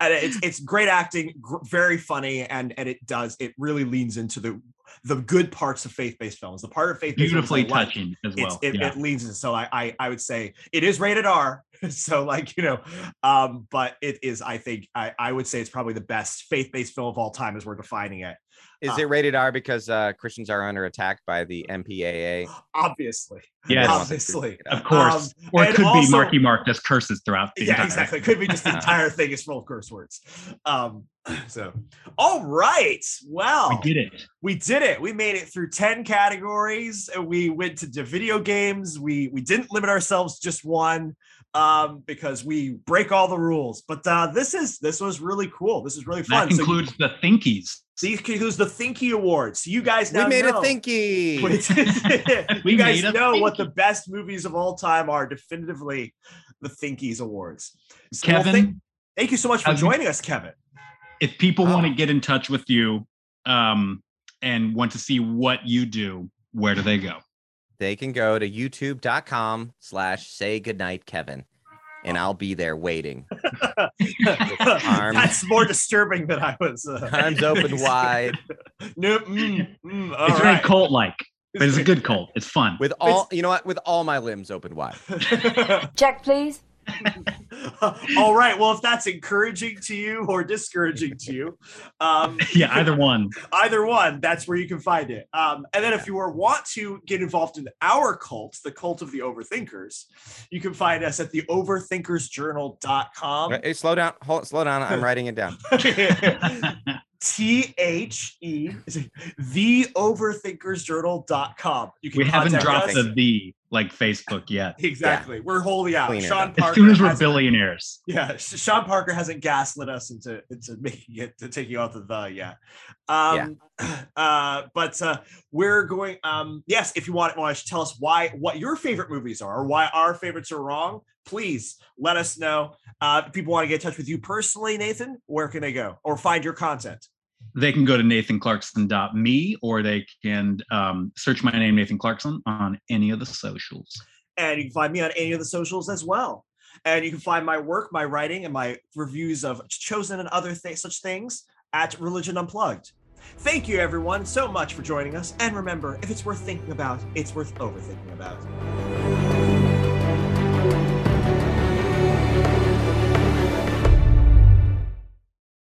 and it's it's great acting, gr- very funny, and and it does it really leans into the the good parts of faith-based films. The part of faith-based films I beautifully like, touching as it's, well. it, yeah. it leans in. So I, I I would say it is rated R. <laughs> So like you know, um, but it is. I think I I would say it's probably the best faith-based film of all time as we're defining it. Is Uh, it rated R because uh, Christians are under attack by the MPAA? Obviously, Yes. obviously. of course. Um, or it could also- be Marky Mark as curses throughout the yeah, entire exactly. It could be just the <laughs> entire thing is full of curse words. Um, <clears throat> so, all right. Well, We did it. we did it. We made it through 10 categories. and We went to the video games. We we didn't limit ourselves just one um because we break all the rules. But uh this is this was really cool. This is really fun. That So you- includes the Thinkies. these includes the Thinky Awards. So you guys know We made know. a thinky. <laughs> <laughs> you We guys made a know what the best movies of all time are. Definitively, the Thinkies Awards. So, well, Kevin, thank, thank you so much for have you- joining us, Kevin. if people want Oh. to get in touch with you um, and want to see what you do, where do they go? they can go to youtube.com slash say goodnight Kevin. And I'll be there waiting. <laughs> arms- That's more disturbing than I was. Uh, Arms open <laughs> wide. no, mm, mm, all it's very cult like, but it's a good cult. It's fun. With all you know what? With all my limbs open wide. <laughs> Check, please. <laughs> all right. Well, if that's encouraging to you or discouraging to you, um, <laughs> yeah, either one. either one, that's where you can find it. Um, and then if you were want to get involved in our cult, the cult of the overthinkers, you can find us at the overthinkersjournal.com. Hey, slow down. Hold slow down. I'm writing it down. <laughs> T H E the overthinkersjournal.com. You can We haven't dropped us. the the like Facebook yet. <laughs> Exactly. We're wholly out. Clean it Sean. <laughs> Parker. As soon as we're billionaires. Yeah, Sean Parker hasn't gaslit us into into making it to taking out the the yet. Um, <clears throat> uh, but uh, we're going. Um, yes, if you want, want to tell us why what your favorite movies are or why our favorites are wrong, please let us know. Uh, if people want to get in touch with you personally, Nathan, where can they go or find your content? They can go to nathanclarkson.me or they can um, search my name, Nathan Clarkson, on any of the socials. And you can find me on any of the socials as well. And you can find my work, my writing, and my reviews of Chosen and other th- such things at Religion Unplugged. Thank you, everyone, so much for joining us. And remember, if it's worth thinking about, it's worth overthinking about.